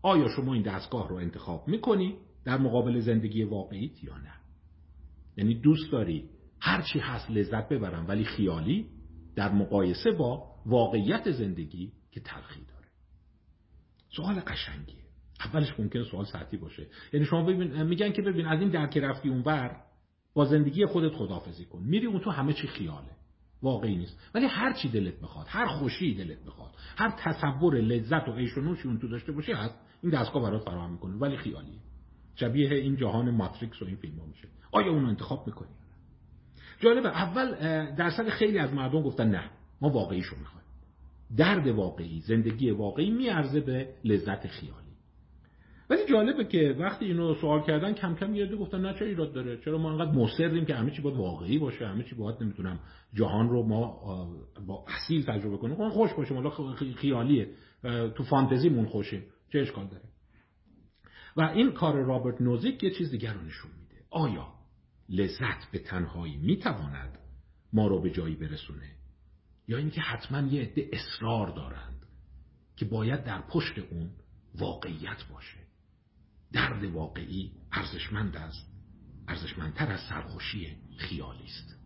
آیا شما این دستگاه رو انتخاب می‌کنی در مقابل زندگی واقعیت یا نه؟ یعنی دوست داری هرچی هست لذت ببرم ولی خیالی در مقایسه با واقعیت زندگی که تلخی داره. سوال قشنگیه. اولش ممکن سوال سطحی باشه. یعنی شما ببین میگن که ببین از این درک رفتی اونور با زندگی خودت خدافزی کن. میری اون تو همه چی خیاله. واقعی نیست. ولی هر چی دلت بخواد هر خوشی دلت بخواد هر تصور لذت و عیش و اون تو داشته باشی هست. این دستگاه برات فراهم می‌کنه. ولی خیالیه. شبیه این جهان ماتریکس و این فیلم ها میشه. آیا اونو انتخاب می‌کنی جالبه. اول درصد خیلی از مردم گفتن نه. ما واقعیشو می‌خوایم درد واقعی زندگی واقعی میارزه به لذت خیالی. ولی جالبه که وقتی اینو سوال کردن کم کم یاد گفتن نه چه ایراد داره؟ چرا ما انقدر مصریم که همه چی باید واقعی باشه؟ همه چی باید نمی‌تونم جهان رو ما با اصیل تجربه کنیم. خب خوش باشه حالا خیالیه. تو فانتزیمون خوشیم. چه اشکال داره؟ و این کار رابرت نوزیک یه چیز دیگر رو نشون میده. آیا لذت به تنهایی می‌تواند ما رو به جایی برسونه؟ یا اینکه حتما یه عده اصرار دارند که باید در پشت اون واقعیت باشه. درد واقعی ارزشمند است ارزشمندتر از سرخوشی خیالی است.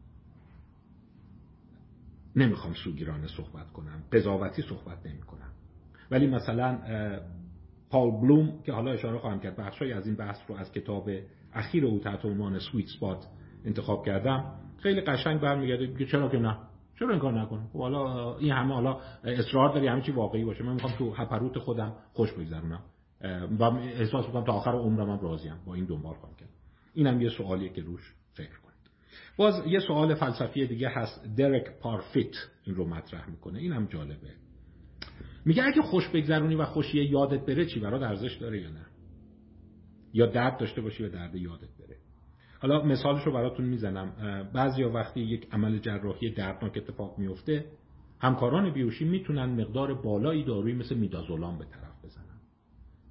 نمی‌خوام سوگیرانه صحبت کنم قضاوتی صحبت نمی کنم. ولی مثلا پال بلوم که حالا اشاره خواهم کرد بخشای از این بحث رو از کتاب اخیر او تحت عنوان سویت سپات انتخاب کردم خیلی قشنگ برمیگرده که چرا که نه؟ چرا این کار نکنم. خب حالا این همه حالا اصرار داری همه چی واقعی باشه. من می‌خوام تو هپروت خودم خوش بگذرونم. و احساس می‌کنم تا آخر عمرم هم راضیم. با این دنبال خواهم کرد. اینم یه سوالیه که روش فکر کنید. باز یه سوال فلسفی دیگه هست. درک پارفیت این رو مطرح می‌کنه. اینم جالبه. میگه اگه خوش بگذرونی و خوشی یادت بره چی؟ برات ارزش داره یا نه؟ یا درد داشته باشی و درد یادت حالا مثالش رو براتون می‌زنم. بعضیا وقتی یک عمل جراحی دردناک اتفاق میفته همکاران بیوشی می‌تونن مقدار بالایی دارویی مثل میدازولام به طرف بزنن.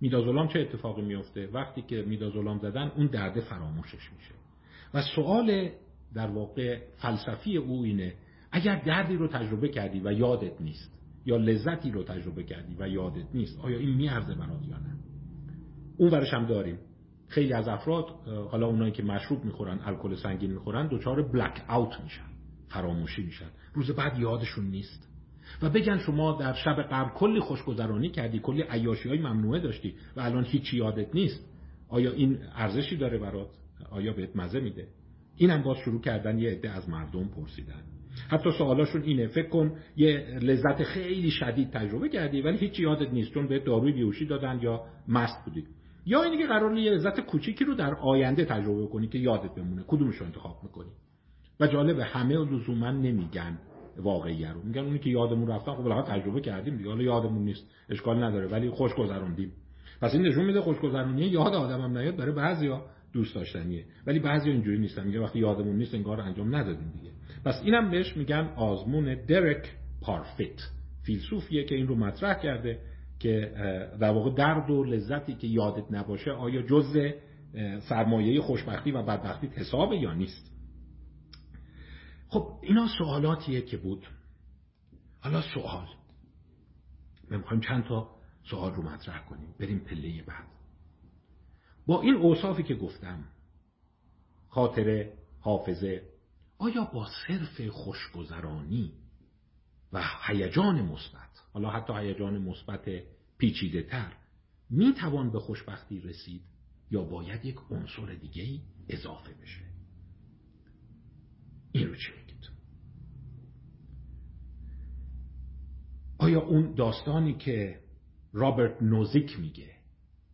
میدازولام چه اتفاقی میفته؟ وقتی که میدازولام زدن اون درد فراموشش میشه. و سوال در واقع فلسفی او اینه اگر دردی رو تجربه کردی و یادت نیست یا لذتی رو تجربه کردی و یادت نیست آیا این میارزه برات یا نه؟ اون ورش هم داریم. خیلی از افراد حالا اونایی که مشروب می‌خورن الکل سنگین می‌خورن دچار بلک اوت میشن فراموشی میشن. روز بعد یادشون نیست. و بگن شما در شب قبل کلی خوشگذرانی کردی کلی عیاشی های ممنوعه داشتی و الان هیچی یادت نیست. آیا این ارزشی داره برات؟ آیا بهت مزه میده؟ اینم باز شروع کردن یه عده از مردم پرسیدن. حتی سوالاشون اینه فکر کن یه لذت خیلی شدید تجربه کردی ولی هیچ یادت نیست چون به داروی بیوشی دادن یا مست بودی. یا اینی که قرار یه لذت کوچیکی رو در آینده تجربه کنی که یادت بمونه. کدومش رو انتخاب می‌کنی؟ و جالب همه لزوما نمیگن واقعی رو. میگن اونی که یادمون رفتن خب بالاخره تجربه کردیم دیگه. حالا یادمون نیست اشکال نداره ولی خوش گذروندیم پس این نشون میده خوش گذرونی یاد آدمم نیاد برای بعضیا دوست داشتنیه. ولی بعضی اینجوری نیستن. میگه وقتی یادمون نیست انگار انجام ندادیم دیگه. پس اینم بهش میگن آزمون درک پارفیت. فیلسوفیه که این رو مطرح کرده. که در واقع درد و لذتی که یادت نباشه آیا جز سرمایه خوشبختی و بدبختی حسابه یا نیست؟ خب اینا سوالاتیه که بود. حالا سوال. ما می‌خوایم چند تا سوال رو مطرح کنیم. بریم پله بعد. با این اوصافی که گفتم خاطره حافظه آیا با صرف خوشگذرانی و هیجان مثبت. حالا حتی هیجان مثبت پیچیده تر. می توان به خوشبختی رسید یا باید یک عنصر دیگه اضافه بشه؟ این رو چی میگید؟ آیا اون داستانی که رابرت نوزیک میگه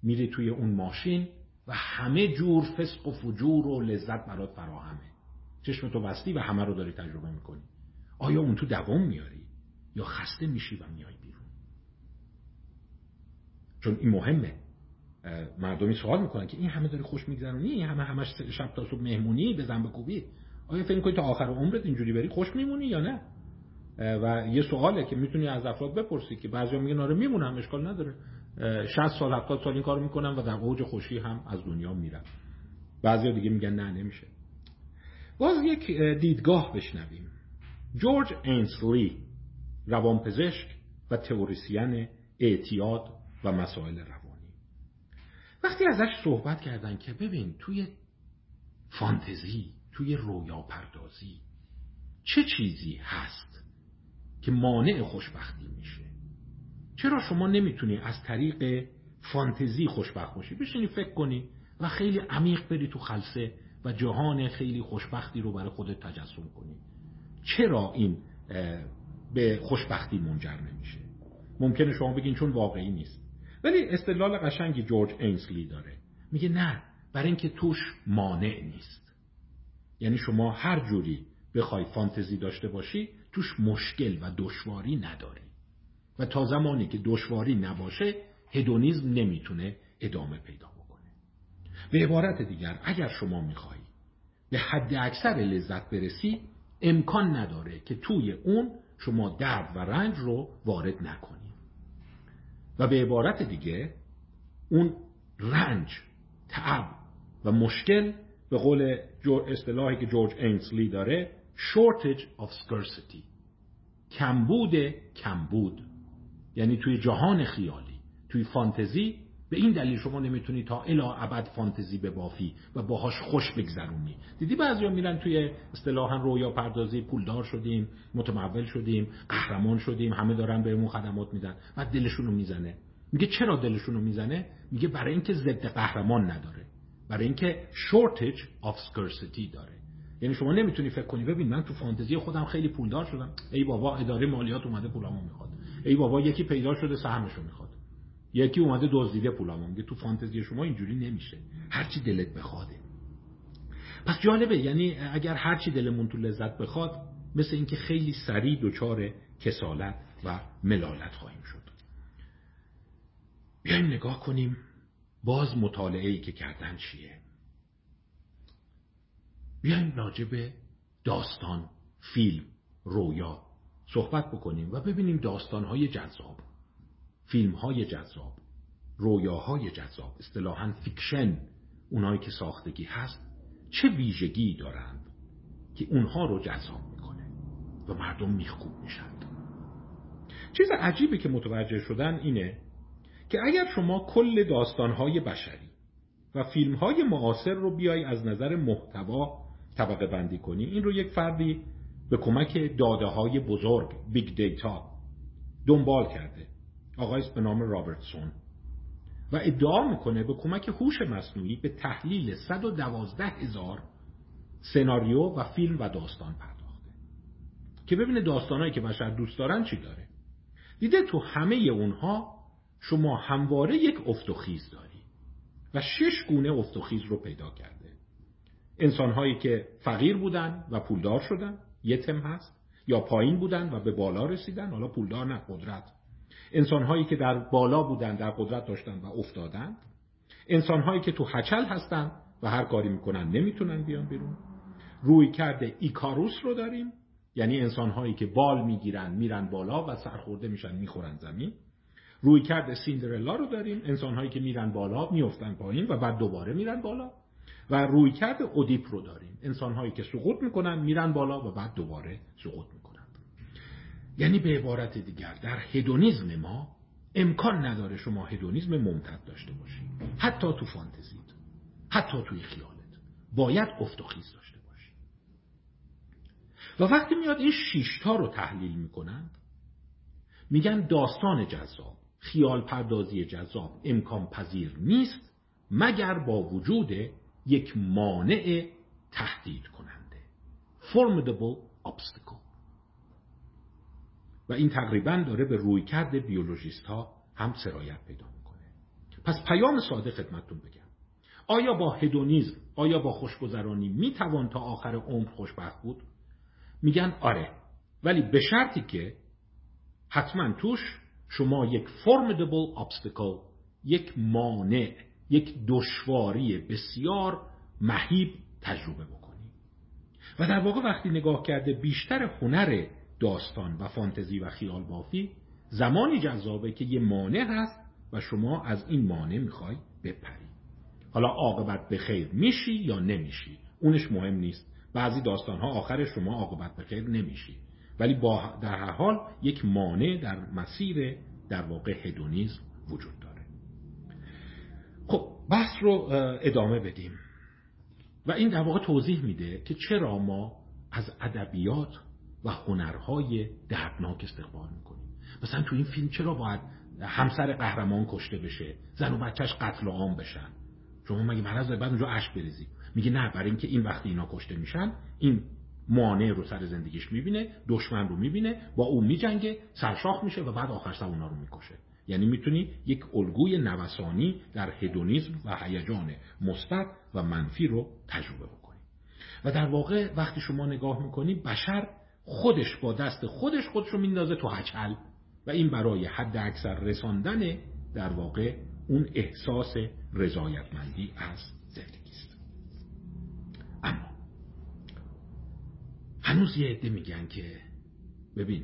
میری توی اون ماشین و همه جور فسق و فجور و لذت برات فراهمه؟ چشمتو بستی و همه رو داری تجربه می‌کنی. آیا اون تو دوام میاری؟ یا خسته میشی و میای بیرون. چون این مهمه. مردمی سوال می‌کنن که این همه داری خوش میگذرونی؟ این همه همش شب تا صبح مهمونی؟ به کوبی آیا فکر کنی تا آخر عمرت اینجوری بری خوش میمونی یا نه؟ و یه سواله که می‌تونی از افراد بپرسی که بعضیا میگن آره میمونم اشکال نداره. 60 سال 70 سال این کارو می‌کنم و در اوج خوشی هم از دنیا میرم. بعضیا دیگه میگن نه نمیشه. باز یک دیدگاه بشنویم. جورج اینسلی روانپزشک و تئوریسین اعتیاد و مسائل روانی. وقتی ازش صحبت کردن که ببین توی فانتزی توی رویا پردازی چه چیزی هست که مانع خوشبختی میشه؟ چرا شما نمی‌تونی از طریق فانتزی خوشبخت باشی؟ بشینی فکر کنی و خیلی عمیق بری تو خلصه و جهان خیلی خوشبختی رو برای خودت تجسم کنی. چرا این به خوشبختی منجر نمیشه. ممکنه شما بگین چون واقعی نیست. ولی استدلال قشنگی جورج اینسلی داره. میگه نه برای اینکه توش مانع نیست. یعنی شما هر جوری بخوای فانتزی داشته باشی توش مشکل و دشواری نداری. و تا زمانی که دشواری نباشه هدونیزم نمی‌تونه ادامه پیدا بکنه. به عبارت دیگر اگر شما میخوایی به حد اکثر لذت برسی امکان نداره که توی اون شما درد و رنج رو وارد نکنی و به عبارت دیگه اون رنج تعب و مشکل به قول اصطلاحی که جورج اینسلی داره shortage of scarcity کمبود کمبود. یعنی توی جهان خیالی توی فانتزی به این دلیل شما نمی‌تونی تا الا ابد فانتزی بافی و باهاش خوش بگذرونی. دیدی بعضیا میرن توی اصطلاحا رویا پردازی پولدار شدیم متمول شدیم قهرمان شدیم همه دارن بهمون خدمات میدن و دلشونو می‌زنه. میگه چرا دلشونو می‌زنه؟ میگه برای اینکه ضد قهرمان نداره. برای اینکه shortage of scarcity داره. یعنی شما نمی‌تونی فکر کنی ببین من تو فانتزی خودم خیلی پولدار شدم. ای بابا اداره مالیات اومده پولامو می‌خواد. ای بابا یکی پیدا شده سهمشو می‌خواد. یکی اومده دزدیده پولامو میگه تو فانتزی شما اینجوری نمیشه. هرچی دلت بخواده پس جالبه یعنی اگر هرچی دلمون تو لذت بخواد مثل اینکه خیلی سریع دچار کسالت و ملالت خواهیم شد. بیایم نگاه کنیم باز مطالعه ای که کردن چیه. بیایم راجع به داستان فیلم رویا صحبت بکنیم و ببینیم داستانهای جذاب. فیلمهای جذاب رویاهای جذاب اصطلاحا fiction اونایی که ساختگی هست چه ویژگی دارند که اونها رو جذاب می‌کنه و مردم میخکوب میشند چیز عجیبی که متوجه شدن اینه که اگر شما کل داستانهای بشری و فیلمهای معاصر رو بیای از نظر محتوا طبقه بندی کنی این رو یک فردی به کمک داده های بزرگ big data دنبال کرده. آقایی به نام رابرتسون و ادعا می‌کنه به کمک هوش مصنوعی به تحلیل 112 هزار سناریو و فیلم و داستان پرداخته. که ببینه داستانهایی که بشر دوست دارن چی داره. دیده تو همه اونها شما همواره یک افتخیز داری و شش گونه افتخیز رو پیدا کرده. انسانهایی که فقیر بودن و پولدار شدن یه تم هست یا پایین بودن و به بالا رسیدن حالا پولدار نه قدرت. انسانهایی که در بالا بودن در قدرت داشتن و افتادن انسانهایی که تو حچل هستن و هر کاری می‌کنن نمی‌تونن بیان بیرون. روی کرده ایکاروس رو داریم. یعنی انسانهایی که بال می‌گیرن میرن بالا و سرخورده میشن می‌خورن زمین. روی کرده سیندرلا رو داریم. انسانهایی که میرن بالا میفتن پایین و بعد دوباره میرن بالا. و روی کرده اودیپ رو داریم. انسان هایی که سقوط می‌کنن میرن بالا و بعد دوباره سقوط یعنی به عبارت دیگر در هدونیزم ما امکان نداره شما هدونیزم ممتد داشته باشید. حتی تو فانتزیت حتی توی خیالت. باید افت داشته باشی و وقتی میاد این شیشتا رو تحلیل می‌کنند میگن داستان جذاب خیال پردازی جذاب امکان پذیر نیست مگر با وجود یک مانع تهدید کننده. Formidable obstacle. و این تقریبا داره به روی کرد بیولوژیست ها هم سرایت پیدا می‌کنه. پس پیام ساده خدمتتون بگم. آیا با هدونیزم آیا با خوشگذرانی می‌توان تا آخر عمر خوشبخت بود؟ میگن آره ولی به شرطی که حتما توش شما یک formidable obstacle یک مانع یک دشواری بسیار مهیب تجربه بکنید و در واقع وقتی نگاه کرده بیشتر هنر داستان و فانتزی و خیال بافی زمانی جذابه که یه مانع هست و شما از این مانع می‌خوای بپری. حالا عاقبت به خیر میشی یا نمیشی؟ اونش مهم نیست. بعضی داستان ها آخر شما عاقبت به خیر نمیشی. ولی با در هر حال یک مانع در مسیر در واقع هدونیزم وجود داره. خب بحث رو ادامه بدیم. و این در واقع توضیح میده که چرا ما از ادبیات و هنرهای دردناک استقبال می‌کنیم. مثلا تو این فیلم چرا باید همسر قهرمان کشته بشه زن و بچهش قتل عام بشن؟ شما مگه مرض بعد اونجا اشک بریزی؟ میگه نه برای اینکه این وقتی اینا کشته میشن این مانع رو سر زندگیش می‌بینه دشمن رو می‌بینه با اون میجنگه سرشاخ میشه و بعد آخر سر اونا رو می‌کشه. یعنی می‌تونی یک الگوی نوسانی در هدونیزم و هیجان مثبت و منفی رو تجربه بکنی. و در واقع وقتی شما نگاه می‌کنی بشر خودش با دست خودش خودش رو میندازه تو هچل و این برای حد اکثر رساندن در واقع اون احساس رضایتمندی از زندگی است. اما هنوز یه عده میگن که ببین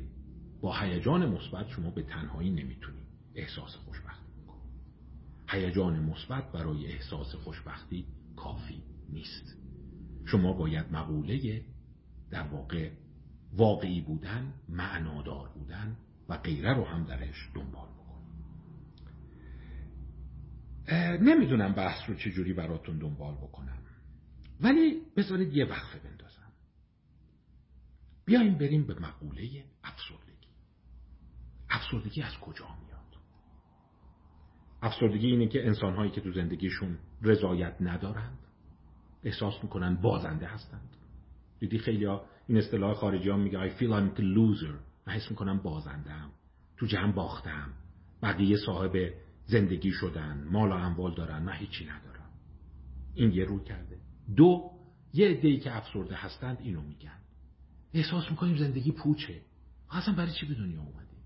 با هیجان مثبت شما به تنهایی نمی‌تونی احساس خوشبختی هیجان مثبت برای احساس خوشبختی کافی نیست. شما باید مقوله در واقع واقعی بودن معنادار بودن و غیره رو هم درش دنبال بکنید نمی‌دونم بحث رو چجوری براتون دنبال بکنم. ولی بذارید یه وقفه بندازم. بیایم بریم به مقوله افسردگی. افسردگی از کجا میاد؟ افسردگی اینه که انسانهایی که تو زندگیشون رضایت ندارند احساس می‌کنن بازنده هستند. دیدی خیلی ها این اصطلاح خارجی ها میگه I feel I'm a loser. من حس می‌کنم بازندم تو جمع باختم بقیه صاحب زندگی شدن مال و اموال دارن من هیچی ندارم. این یه رو کرده. دو یه عده‌ای که افسرده هستند اینو میگن. احساس می‌کنیم زندگی پوچه. اصلا برای چی به دنیا اومدی؟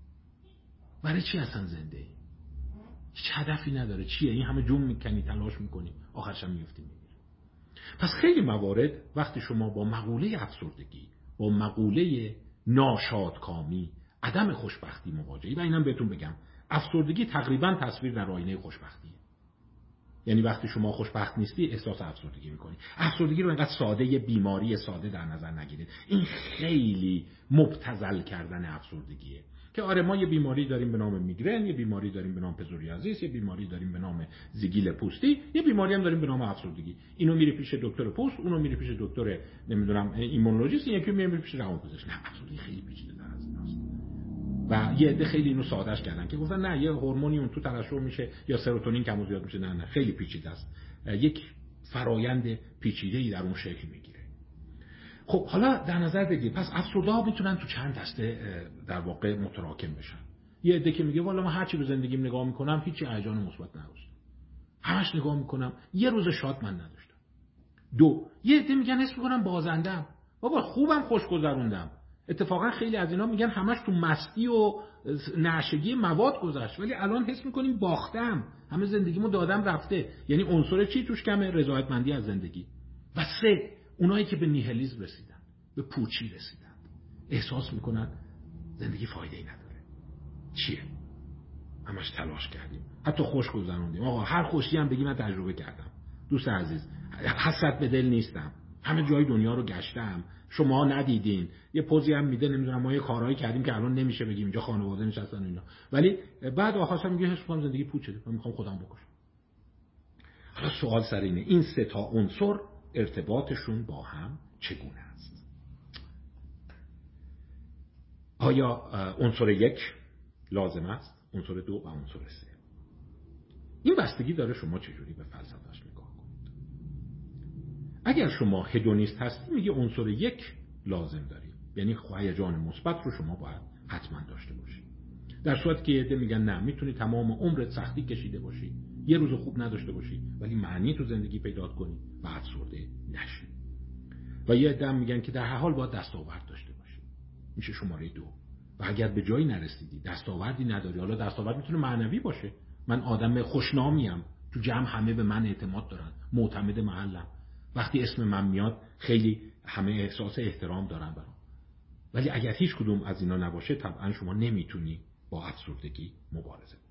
برای چی اصلا زنده ای؟ هیچ هدفی نداره. چیه؟ این همه جون می‌کنی تلاش می‌کنی. آخرش هم میفتی پس خیلی موارد وقتی شما با مقوله افسردگی با مقوله ناشادکامی عدم خوشبختی مواجهی و اینم بهتون بگم افسردگی تقریبا تصویر در آینه خوشبختیه. یعنی وقتی شما خوشبخت نیستی احساس افسردگی می‌کنی. افسردگی رو اینقدر ساده بیماری ساده در نظر نگیرید. این خیلی مبتزل کردن افسردگیه. که آره ما یه بیماری داریم به نام میگرن یه بیماری داریم به نام پزوریازیس یه بیماری داریم به نام زیگیل پوستی یه بیماری هم داریم به نام افسردگی. اینو میره پیش دکتر پوست اونو میره پیش دکتر نمی‌دونم ایمونولوژیست یکی میره پیش روانپزشک. نه افسردگی خیلی پیچیده از ایناست و یه عده خیلی اینو سادهش کردن که گفتن نه یه هورمونی اون تو ترشح میشه یا سروتونین کم و زیاد میشه. نه نه خیلی پیچیده است. یک فرایند پیچیده ای در اون شکل می‌گیره. خب حالا در نظر بگیر. پس افسرده ها می‌تونن تو چند دسته در واقع متراکم بشن. یه عده که میگه والا من هرچی به زندگیم نگاه می‌کنم هیچی هیجان مثبت نداشتم همش نگاه می‌کنم. یه روز شاد من نداشتم. دو یه عده میگن اسم می‌کنم بازندم بابا خوبم خوش گذروندم اتفاقا خیلی از اینا میگن همش تو مستی و نعشگی مواد گذشت. ولی الان حس می‌کنیم باختم. همه زندگیمو دادم رفته. یعنی عنصر چی توش کمه؟ رضایتمندی از زندگی. و سه اونایی که به نیهلیزم رسیدن به پوچی رسیدن احساس می‌کنن زندگی فایده ای نداره. چیه؟ همش تلاش کردیم. حتی خوش گذروندیم آقا هر خوشی هم بگی من تجربه کردم. دوست عزیز حسرت به دل نیستم. همه جای دنیا رو گشتم. شما ندیدین. یه پوزی هم میده نمی‌دونم ما یه کارهایی کردیم که الان نمیشه بگیم. اینجا خانواده نشستن اینا. ولی بعد آخرش میگه حس زندگی پوچه. من می‌خوام خودم بکشم. حالا سوال سر اینه. این سه تا عنصر ارتباطشون با هم چگونه است؟ آیا عنصر یک لازم است؟ عنصر دو و عنصر سه. این بستگی داره شما چجوری به فلسفهش نگاه کنید. اگر شما هدونیست هستی میگه عنصر یک لازم دارید یعنی هیجان مثبت رو شما باید حتما داشته باشید. در صورتی که یه میگن نه می‌تونی تمام عمرت سختی کشیده باشی. یه روز خوب نداشته باشی ولی معنی تو زندگی پیدا کنی و افسرده نشی. و یه عده میگن که در هر حال باید دستاورد داشته باشی. میشه شماره دو. و اگر به جایی نرسیدی دستاوردی نداری حالا دستاورد می‌تونه معنوی باشه. من آدم خوشنامیم تو جمع همه به من اعتماد دارن. معتمد محلم. وقتی اسم من میاد خیلی همه احساس احترام دارن برام. ولی اگر هیچ کدوم از اینا نباشه طبعا شما نمی‌تونی با افسردگی مبارزه بکن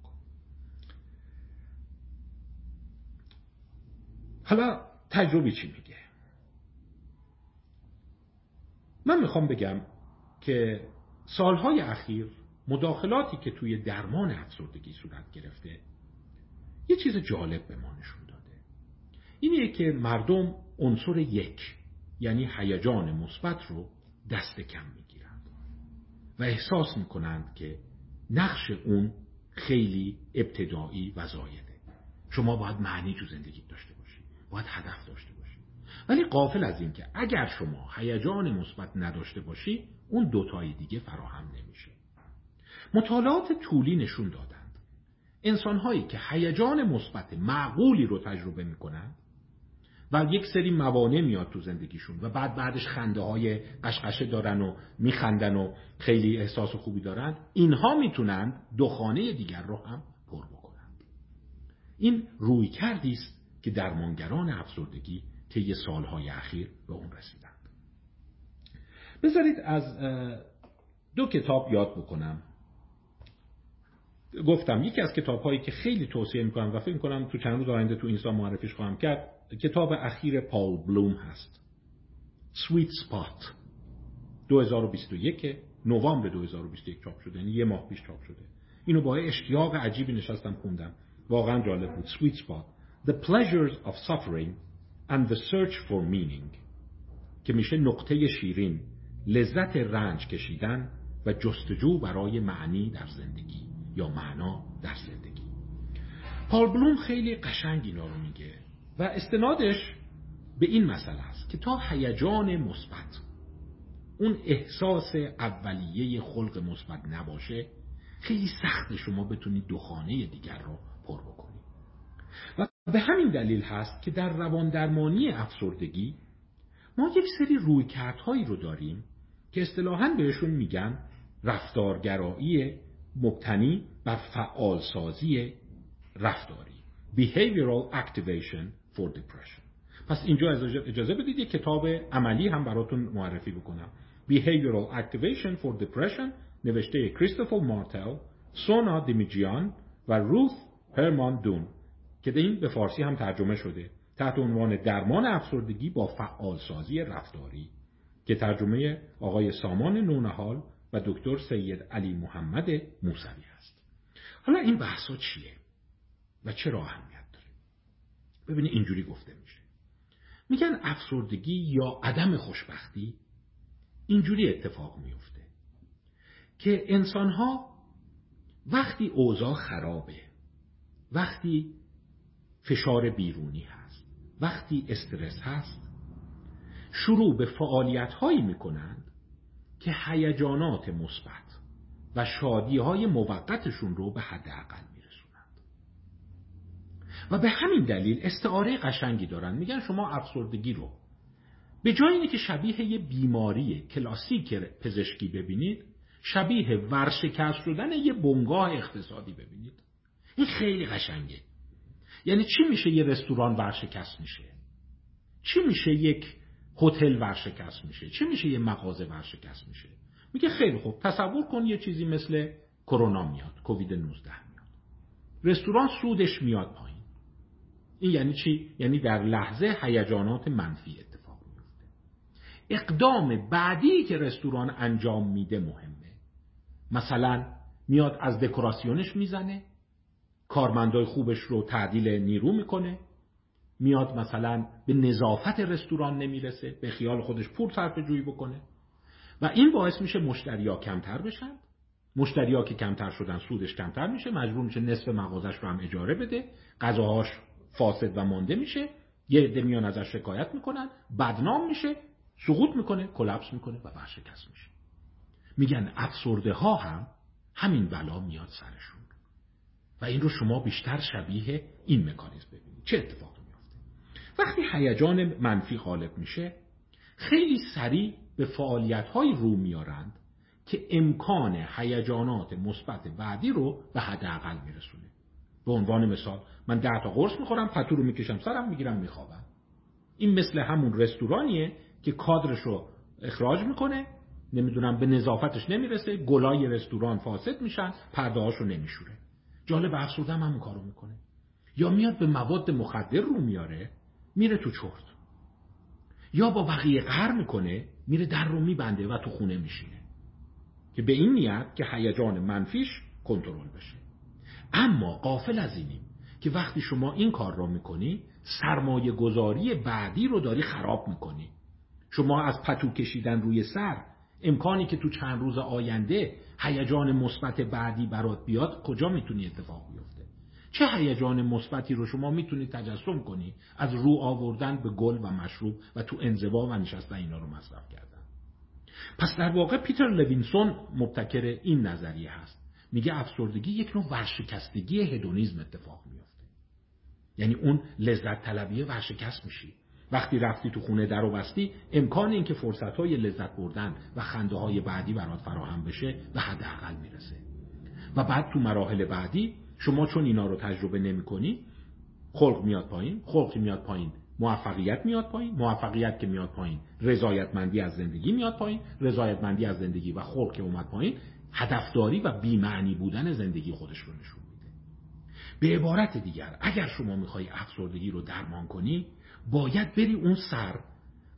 حالا تجربی چی میگه؟ من می‌خوام بگم که سالهای اخیر مداخلاتی که توی درمان افسردگی صورت گرفته یه چیز جالب به ما نشون داده. اینه که مردم عنصر یک یعنی هیجان مثبت رو دست کم می‌گیرند و احساس می‌کنند که نقش اون خیلی ابتدایی و زایده. شما باید معنی تو زندگی داشته باید هدف داشته باشید ولی قافل از این که اگر شما هیجان مثبت نداشته باشی اون دوتای دیگه فراهم نمیشه. مطالعات طولی نشون دادند. انسانهایی که هیجان مثبت معقولی رو تجربه می‌کنند و یک سری موانع میاد تو زندگیشون و بعد بعدش خنده های قشقشه دارن و میخندن و خیلی احساس خوبی دارن اینها می‌تونند دخانه دیگر رو هم پر بکنند. این روی کردی است که درمانگران افسردگی طی سالهای اخیر به اون رسیدند. بذارید از دو کتاب یاد بکنم. گفتم یکی از کتاب هایی که خیلی توصیه می‌کنم و فکر می‌کنم تو چند روز آینده تو اینستا معرفیش خواهم کرد کتاب اخیر پاول بلوم هست. Sweet Spot 2021 نوامبر 2021 چاپ شده یعنی یه ماه پیش چاپ شده. اینو با اشتیاق عجیبی نشستم خوندم. واقعا جالب بود. Sweet Spot The pleasures of suffering and the search for meaning که میشه نقطه شیرین لذت رنج کشیدن و جستجو برای معنی در زندگی یا معنا در زندگی. پال بلوم خیلی قشنگ اینا رو میگه و استنادش به این مسئله است که تا هیجان مثبت اون احساس اولیه خلق مثبت نباشه خیلی سخت شما بتونید دخانه دیگر رو به همین دلیل هست که در روان درمانی افسردگی ما یک سری رویکردهایی رو داریم که اصطلاحا بهشون میگن رفتارگرایی مبتنی بر فعالسازی رفتاری Behavioral Activation for Depression. پس اینجا اجازه بدید یک کتاب عملی هم براتون معرفی بکنم. Behavioral Activation for Depression نوشته کریستوفر مارتل سونا دیمیجیان و روث هرمان دون. که این به فارسی هم ترجمه شده. تحت عنوان درمان افسردگی با فعالسازی رفتاری. که ترجمه آقای سامان نونهال و دکتر سید علی محمد موسوی است. حالا این بحثا چیه؟ و چرا اهمیت داره؟ ببینید اینجوری گفته میشه. میگن افسردگی یا عدم خوشبختی اینجوری اتفاق میفته که انسانها وقتی اوضاع خرابه وقتی فشار بیرونی هست. وقتی استرس هست شروع به فعالیت هایی می کنند که هیجانات مثبت و شادی های موقتشون رو به حداقل میرسونند. و به همین دلیل استعاره قشنگی دارن. میگن شما افسردگی رو. به جای اینه که شبیه یه بیماری کلاسیک پزشکی ببینید شبیه ورشکست شدن یه بنگاه اقتصادی ببینید. این خیلی قشنگه. یعنی چی میشه یه رستوران ورشکست میشه؟ چی میشه یک هتل ورشکست میشه؟ چی میشه یه مغازه ورشکست میشه؟ میگه خیلی خوب تصور کن یه چیزی مثل کرونا میاد کووید 19 میاد. رستوران سودش میاد پایین. این یعنی چی؟ یعنی در لحظه هیجانات منفی اتفاق میفته. اقدام بعدی که رستوران انجام میده مهمه. مثلا میاد از دکوراسیونش می‌زنه کارمندای خوبش رو تعدیل نیرو می‌کنه. میاد مثلا به نظافت رستوران نمی‌رسه به خیال خودش پول صرف جویی بکنه. و این باعث میشه مشتریا کمتر بشن. مشتریا که کمتر شدن سودش کمتر میشه مجبور میشه نصف مغازش رو هم اجاره بده. غذاهاش فاسد و مانده میشه. یه عده میان ازش شکایت می‌کنن. بدنام میشه. سقوط می‌کنه کلپس می‌کنه و ورشکست میشه. میگن افسرده ها هم همین بلا میاد سرشون. و این رو شما بیشتر شبیه این مکانیزم ببینید. چه اتفاقی میافته؟ وقتی هیجان منفی غالب میشه خیلی سریع به فعالیت های رو میارند که امکان هیجانات مثبت بعدی رو به حداقل میرسونه. به عنوان مثال من ده تا قرص می‌خورم پتو رو می‌کشم سرم می‌گیرم میخوابم. این مثل همون رستورانیه که کادرش رو اخراج می‌کنه نمی‌دونم به نظافتش نمی‌رسه گلای رستوران فاسد میشن پرده رو نمیشوره جالب افسرده هم همون کارو می‌کنه. یا میاد به مواد مخدر رو میاره میره تو چرت. یا با بقیه قهر می‌کنه میره در رو میبنده و تو خونه میشینه. که به این نیت که هیجان منفیش کنترل بشه. اما قافل از اینیم که وقتی شما این کار را می‌کنی سرمایه گذاری بعدی رو داری خراب می‌کنی. شما از پتو کشیدن روی سر امکانی که تو چند روز آینده هیجان مثبت بعدی برات بیاد کجا می‌تونی اتفاق بیفته؟ چه هیجان مثبتی رو شما می‌تونی تجسم کنی از رو آوردن به گل و مشروب و تو انزوا و نشستن اینا رو مصرف کردن؟ پس در واقع پیتر لوینسون مبتکر این نظریه هست. میگه افسردگی یک نوع ورشکستگی هدونیزم اتفاق میفته یعنی اون لذت طلبیه ورشکست میشی. وقتی رفتی تو خونه در و بستی امکان اینکه فرصت های لذت بردن و خنده های بعدی برات فراهم بشه به حداقل می‌رسه. و بعد تو مراحل بعدی شما چون اینا رو تجربه نمی کنی خلق میاد پایین خلق میاد پایین موفقیت میاد پایین موفقیت که میاد پایین رضایتمندی از زندگی میاد پایین رضایتمندی از زندگی و خلق که اومد پایین هدفداری و بیمعنی بودن زندگی خودش رو نشون میده. به عبارت دیگر اگر شما می‌خوای افسردگی رو درمان کنی باید بری اون سر.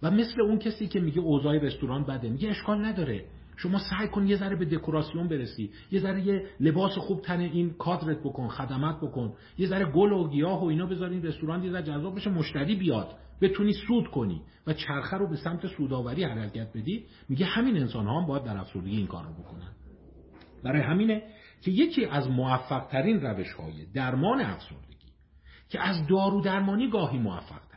و مثل اون کسی که میگه اوضاع رستوران بده. میگه اشکال نداره. شما سعی کن یه ذره به دکوراسیون برسی. یه ذره یه لباس خوب تن این کادرت بکن خدمت بکن. یه ذره گل و گیاه و اینا بذار این رستوران یه ذره جذاب بشه مشتری بیاد. بتونی سود کنی و چرخه رو به سمت سوداوری حرکت بدی. میگه همین انسان ها هم باید در افسردگی این کار رو بکنن. برای همینه که یکی از موفق ترین روش های درمان افسردگی که از دارو درمانی گاهی موفق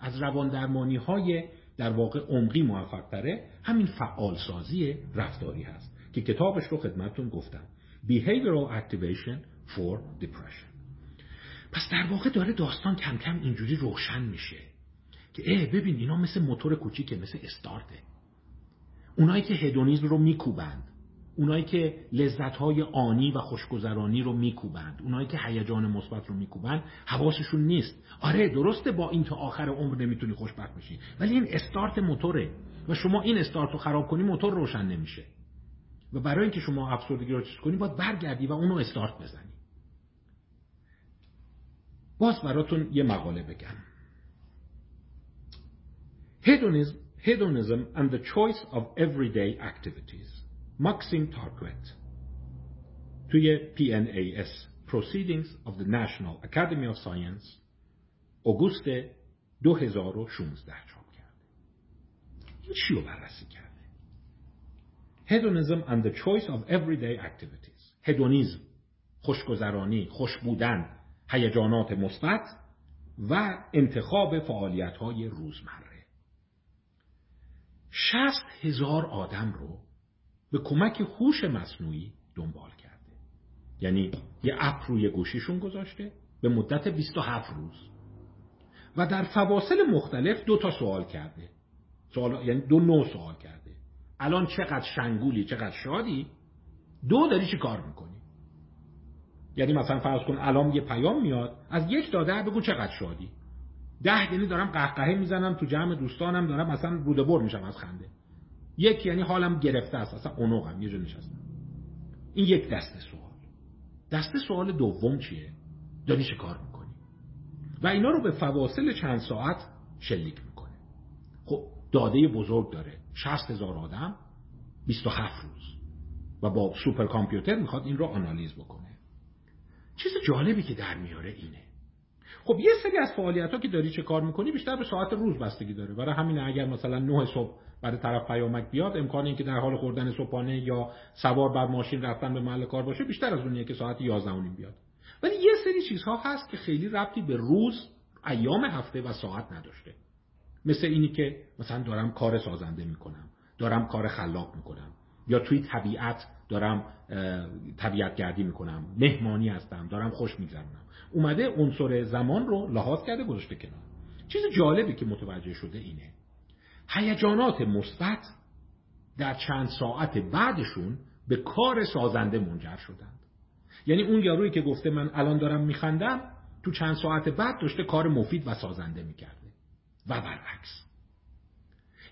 از روان درمانی های در واقع عمقی موفق تره همین فعالسازی رفتاری هست که کتابش رو خدمتتون گفتم. Behavioral Activation for Depression. پس در واقع داره داستان کم کم اینجوری روشن میشه که اه ببین اینا مثل موتور کوچیکه مثل استارته. اونایی که هدونیزم رو میکوبند اونایی که لذتهای آنی و خوشگذرانی رو میکوبند اونایی که هیجان مثبت رو میکوبند حواسشون نیست. آره درسته با این تا آخر عمر نمی‌تونی خوشبخت بشی ولی این استارت موتوره و شما این استارت رو خراب کنی موتور روشن نمیشه. و برای اینکه شما افسردگی رو چیز کنی باید برگردی و اونو استارت بزنی. باز براتون یه مقاله بگم. Hedonism, and the choice of everyday activities. ماکسیم تارکوت توی PNAS Proceedings of the National Academy of Science اوگوست 2016 چاپ کرده. این چی رو بررسی کرده؟ Hedonism and the choice of everyday activities. هدونیزم خوشگذرانی خوش بودن هیجانات مثبت و انتخاب فعالیت های روزمره. شست هزار آدم رو به کمک هوش مصنوعی دنبال کرده. یعنی یه اپ روی گوشیشون گذاشته به مدت 27 روز. و در فواصل مختلف دو تا سوال کرده. سوال یعنی دو نوع سوال کرده. الان چقدر شنگولی چقدر شادی؟ دو داری چی کار می‌کنی؟ یعنی مثلا فرض کن الان یه پیام میاد از یک تا ده بگو چقدر شادی. ده یعنی دارم قهقهه می‌زنم تو جمع دوستانم دارم مثلا روده بر میشم از خنده. یک یعنی حالم گرفته است. اصلا اونوقم یه جا نشستم. این یک دسته سوال. دسته سوال دوم چیه؟ داری چه کار می‌کنی؟ و اینا رو به فواصل چند ساعت شلیک می‌کنه. خب داده بزرگ داره. 60 هزار آدم 27 روز. و با سوپر کامپیوتر می‌خواد این رو آنالیز بکنه. چیز جالبی که در میاره اینه. خب یه سری از فعالیت ها که داری چه کار می‌کنی بیشتر به ساعت روز بستگی داره. برای همین اگر مثلا 9 صبح برای طرف پیامک بیاد امکان اینکه در حال خوردن صبحانه یا سوار بر ماشین رفتن به محل کار باشه بیشتر از اونیه که ساعت 11 بیاد. ولی یه سری چیزها هست که خیلی ربطی به روز ایام هفته و ساعت نداشته. مثل اینی که مثلا دارم کار سازنده می‌کنم دارم کار خلاق می‌کنم یا توی طبیعت دارم طبیعت گردی می‌کنم مهمانی هستم دارم خوش میگذرونم. اومده عنصر زمان رو لحاظ کرده گذاشته کنار. چیز جالبی که متوجه شده اینه. هیجانات مثبت در چند ساعت بعدشون به کار سازنده منجر شدند. یعنی اون یارویی که گفته من الان دارم میخندم تو چند ساعت بعد داشته کار مفید و سازنده می‌کرده. و برعکس.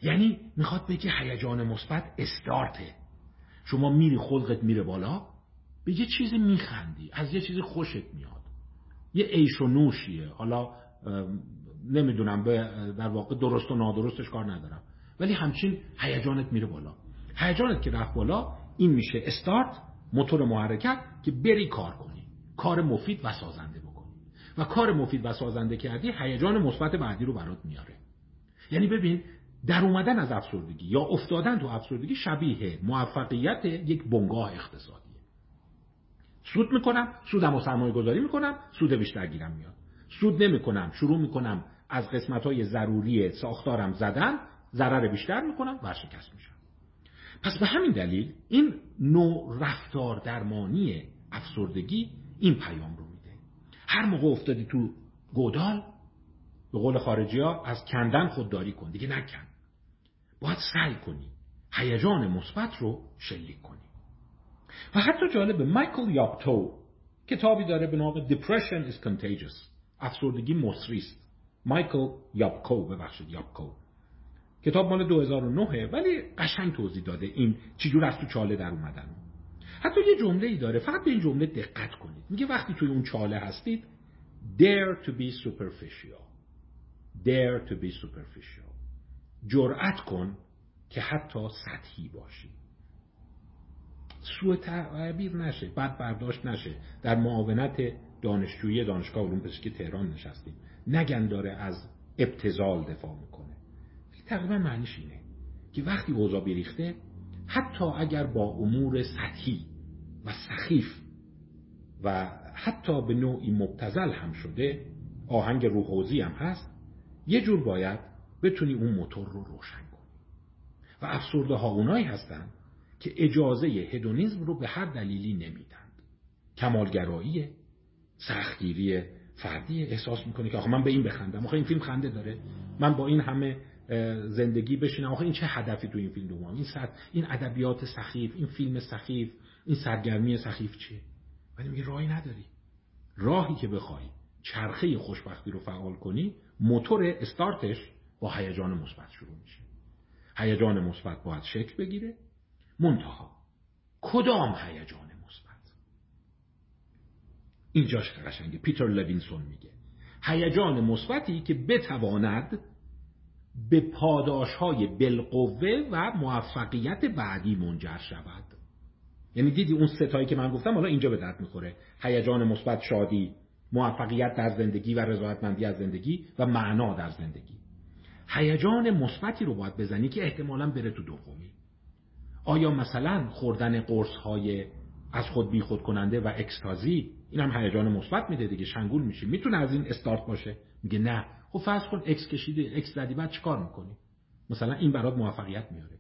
یعنی می‌خواد بگه هیجان مثبت استارته. شما میری خلقت میره بالا به یه چیزی میخندی از یه چیزی خوشت میاد. یه عیش و نوشیه. حالا نمی‌دونم به در واقع درست و نادرستش کار ندارم. ولی همچین هیجانت میره بالا. هیجانت که رفت بالا این میشه استارت موتور محرکت که بری کار کنی. کار مفید و سازنده بکنی. و کار مفید و سازنده کردی هیجان مثبت بعدی رو برات میاره. یعنی ببین در اومدن از افسردگی یا افتادن تو افسردگی شبیه موفقیت یک بنگاه اقتصادیه سود می‌کنم سودم و سرمایه گذاری می‌کنم سود بیشتر گیرم میاد. سود نمی‌کنم شروع می‌کنم از قسمت های ضروری ساختارم زدن ضرر بیشتر می‌کنم ورشکست میشم. پس به همین دلیل این نوع رفتار درمانی افسردگی این پیام رو میده. هر موقع افتادی تو گودال به قول خارجی ها از کندن خودداری کن. دیگه نکن. باید سعی کنی. هیجان مثبت رو شلیک کنی. و حتی جالب مایکل یاپتو کتابی داره به نام Depression is Contagious. افسردگی مصری است. مایکل یاپکو ببخشید یاپکو. کتاب مال 2009 ولی قشنگ توضیح داده این چجور از تو چاله در اومدن. حتی یه جمله ای داره فقط به این جمله دقت کنید. میگه وقتی توی اون چاله هستید dare to be superficial. dare to be superficial. جرأت کن که حتی سطحی باشی. سوء تعبیر نشه بد برداشت نشه. در معاونت دانشجویی دانشگاه علوم پزشکی تهران نشستیم. نگن داره از ابتزال دفاع می‌کنه. تقریبا معنیش اینه که وقتی اوضاع بریخته حتی اگر با امور سطحی و سخیف و حتی به نوعی مبتزل هم شده آهنگ روحوزی هم هست یه جور باید بتونی اون موتور رو روشن کنی. و افسرده ها اونایی هستن که اجازه هدونیزم رو به هر دلیلی نمیدند. کمالگرایی سختگیری فردی احساس می‌کنه که آخه من به این بخندم آخه این فیلم خنده داره. من با این همه زندگی بشینم. آخه این چه هدفی تو این فیلم دوم؟ این سر این ادبیات سخیف این فیلم سخیف این سرگرمی سخیف چیه؟ ولی میگه راهی نداری. راهی که بخوای چرخه خوشبختی رو فعال کنی موتور استارتش با هیجان مثبت شروع میشه. هیجان مثبت باید شکل بگیره. منتها کدام هیجان مثبت؟ اینجاش قشنگه. پیتر لوینسون میگه. هیجان مثبتی که بتواند به پاداش های بالقوه و موفقیت بعدی منجر شود. یعنی دیدی اون سه تایی که من گفتم حالا اینجا به درد می‌خوره. هیجان مثبت شادی موفقیت در زندگی و رضایتمندی از زندگی و معنا در زندگی. هیجان مثبتی رو باید بزنی که احتمالا بره تو دومی. آیا مثلا خوردن قرص های از خود بی خود کننده و اکستازی این هم هیجان مثبت میده دیگه شنگول میشی. می‌تونه از این استارت باشه؟ میگه نه. خب فرض کن اکس کشیده اکس زدی بعد چیکار می‌کنی؟ مثلا این برات موفقیت میاره.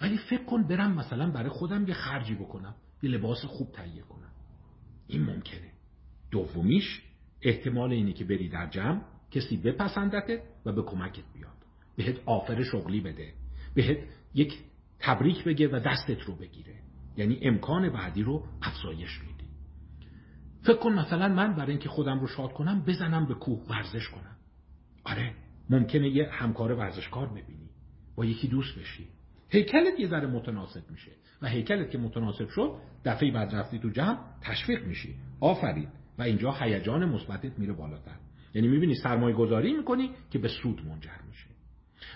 ولی فکر کن برم مثلا برای خودم یه خرجی بکنم یه لباس خوب تهیه کنم. این ممکنه. دومیش احتمال اینه که بری در جمع کسی بپسندتت و به کمکت بیاد. بهت آفر شغلی بده. بهت یک تبریک بگه و دستت رو بگیره. یعنی امکان بعدی رو افزایش میدی. فکر کن مثلا من برای اینکه خودم رو شاد کنم بزنم به کوه ورزش کنم. آره ممکنه یه همکار ورزشکار ببینی. با یکی دوست بشی. هیکلت یه ذره متناسب میشه. و هیکلت که متناسب شد دفعه بعد رفتی تو جمع تشویق میشی. آفرین. و اینجا هیجان مثبتت میره بالاتر. یعنی می‌بینی سرمایه گذاری می‌کنی که به سود منجر میشه.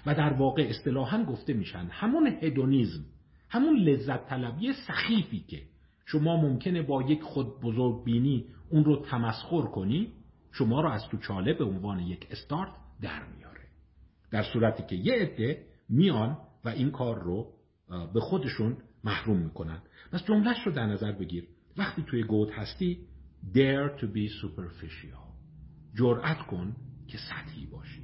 و در واقع اصطلاحا گفته میشن همون هدونیزم همون لذت طلبی سخیفی که شما ممکنه با یک خود بزرگ بینی اون رو تمسخر کنی شما رو از تو چاله به عنوان یک استارت در میاره. در صورتی که یه عده میان و این کار رو به خودشون محروم می‌کنن. پس جملهش رو در نظر بگیر. وقتی توی گود هستی dare to be superficial. جرأت کن که سطحی باشی.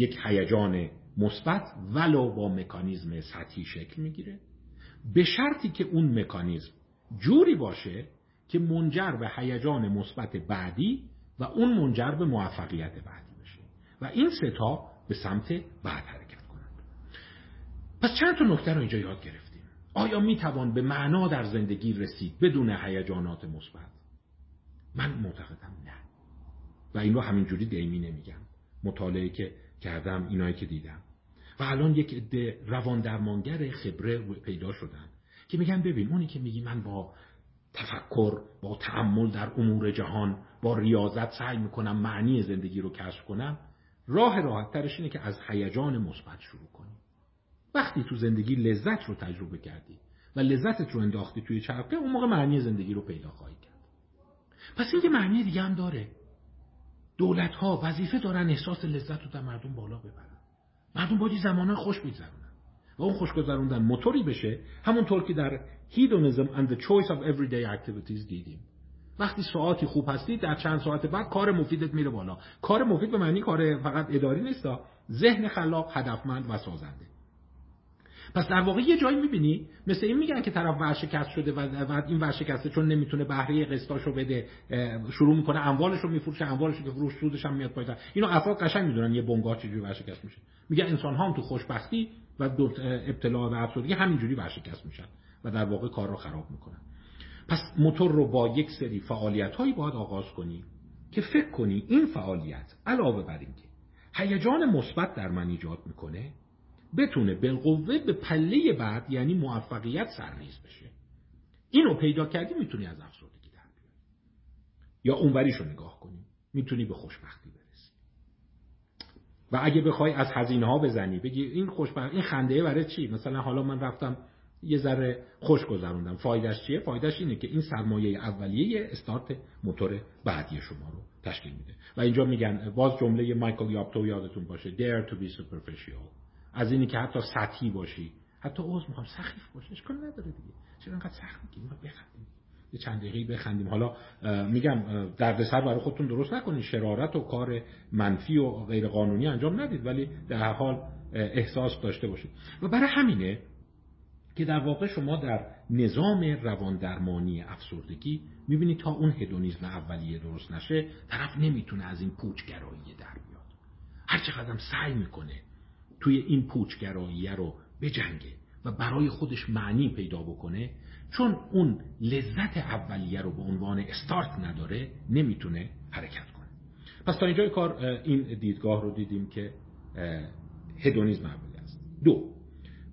یک هیجان مثبت ولو با مکانیزم سطحی شکل می‌گیره. به شرطی که اون مکانیزم جوری باشه که منجر به هیجان مثبت بعدی و اون منجر به موفقیت بعدی بشه. و این ستا به سمت بعد حرکت کنند. پس چند تا نکته رو اینجا یاد گرفتیم. آیا می توان به معنا در زندگی رسید بدون هیجانات مثبت؟ من معتقدم نه. و این رو همینجوری دیمی نمیگم. مطالعه که کردم اینایی که دیدم. و الان یک عده روان درمانگر خبره پیدا شدن که میگن ببین اونی که میگی من با تفکر با تعمل در امور جهان با ریاضت سعی می‌کنم معنی زندگی رو کشف کنم راه راحت ترش اینه که از هیجان مثبت شروع کنی. وقتی تو زندگی لذت رو تجربه کردی و لذتت رو انداختی توی چرخه اون موقع معنی زندگی رو پیدا خواهی کرد. پس این یه معنی دیگه هم داره. دولت ها وظیفه دارن احساس لذت رو در مردم بالا ببرن. مردم باید زمانه خوش بگذرونن و اون خوش گذروندن موتوری بشه همونطور که در hedonism and the choice of everyday activities دیدیم. وقتی ساعتی خوب هستی در چند ساعت بعد کار مفیدت میره بالا. کار مفید به معنی کار فقط اداری نیست ذهن خلاق هدفمند و سازنده. پس در واقع یه جایی می‌بینی مثل این میگن که طرف ورشکست شده و این ورشکسته چون نمی‌تونه بهره قسطاشو بده شروع می‌کنه اموالش رو میفروشه اموالش که فروش سودش هم میاد پایین. اینو افراد قشنگ می‌دونن یه بنگاه چجوری ورشکست میشه. میگن انسان ها هم تو خوشبختی و ابتلا به افسردگی همینجوری ورشکست میشن و در واقع کار رو خراب می‌کنن. پس موتور رو با یک سری فعالیت هایی باید آغاز کنی که فکر کنی این فعالیت علاوه بر اینکه هیجان مثبت در من ایجاد می‌کنه بتونه بالقوه به پله بعد یعنی موفقیت سرریز بشه. اینو پیدا کردی می‌تونی از افسردگی در بیاری. یا اونوریشو نگاه کنی می‌تونی به خوشبختی برسی. و اگه بخوای از هزینه ها بزنی بگی این خوشبخت این خنده برای چی؟ مثلا حالا من رفتم یه ذره خوش گذروندم. فایدهش چیه؟ فایدهش اینه که این سرمایه اولیه استارت موتور بعدی شما رو تشکیل میده. و اینجا میگن باز جمله مایکل یاپتو یادتون باشه dare to be superficial. از اینی که حتی سطحی باشی. حتی عوض می‌خوام سخیف باشه اشکال نداره دیگه. چرا انقدر سخت میگی؟ بخندیم. یه چند دقیقه بخندیم. حالا میگم دردسر برای خودتون درست نکنید. شرارت و کار منفی و غیر قانونی انجام ندید ولی در حال احساس داشته باشید. و برای همینه که در واقع شما در نظام روان درمانی افسردگی می‌بینید تا اون هدونیزم اولیه درست نشه طرف نمی‌تونه از این پوچگرایی در بیاد. هر چقدر سعی می‌کنه توی این پوچگرایی رو بجنگه و برای خودش معنی پیدا بکنه چون اون لذت اولیه رو به عنوان استارت نداره نمی‌تونه حرکت کنه. پس تا اینجای کار این دیدگاه رو دیدیم که هدونیزم اولیه است. دو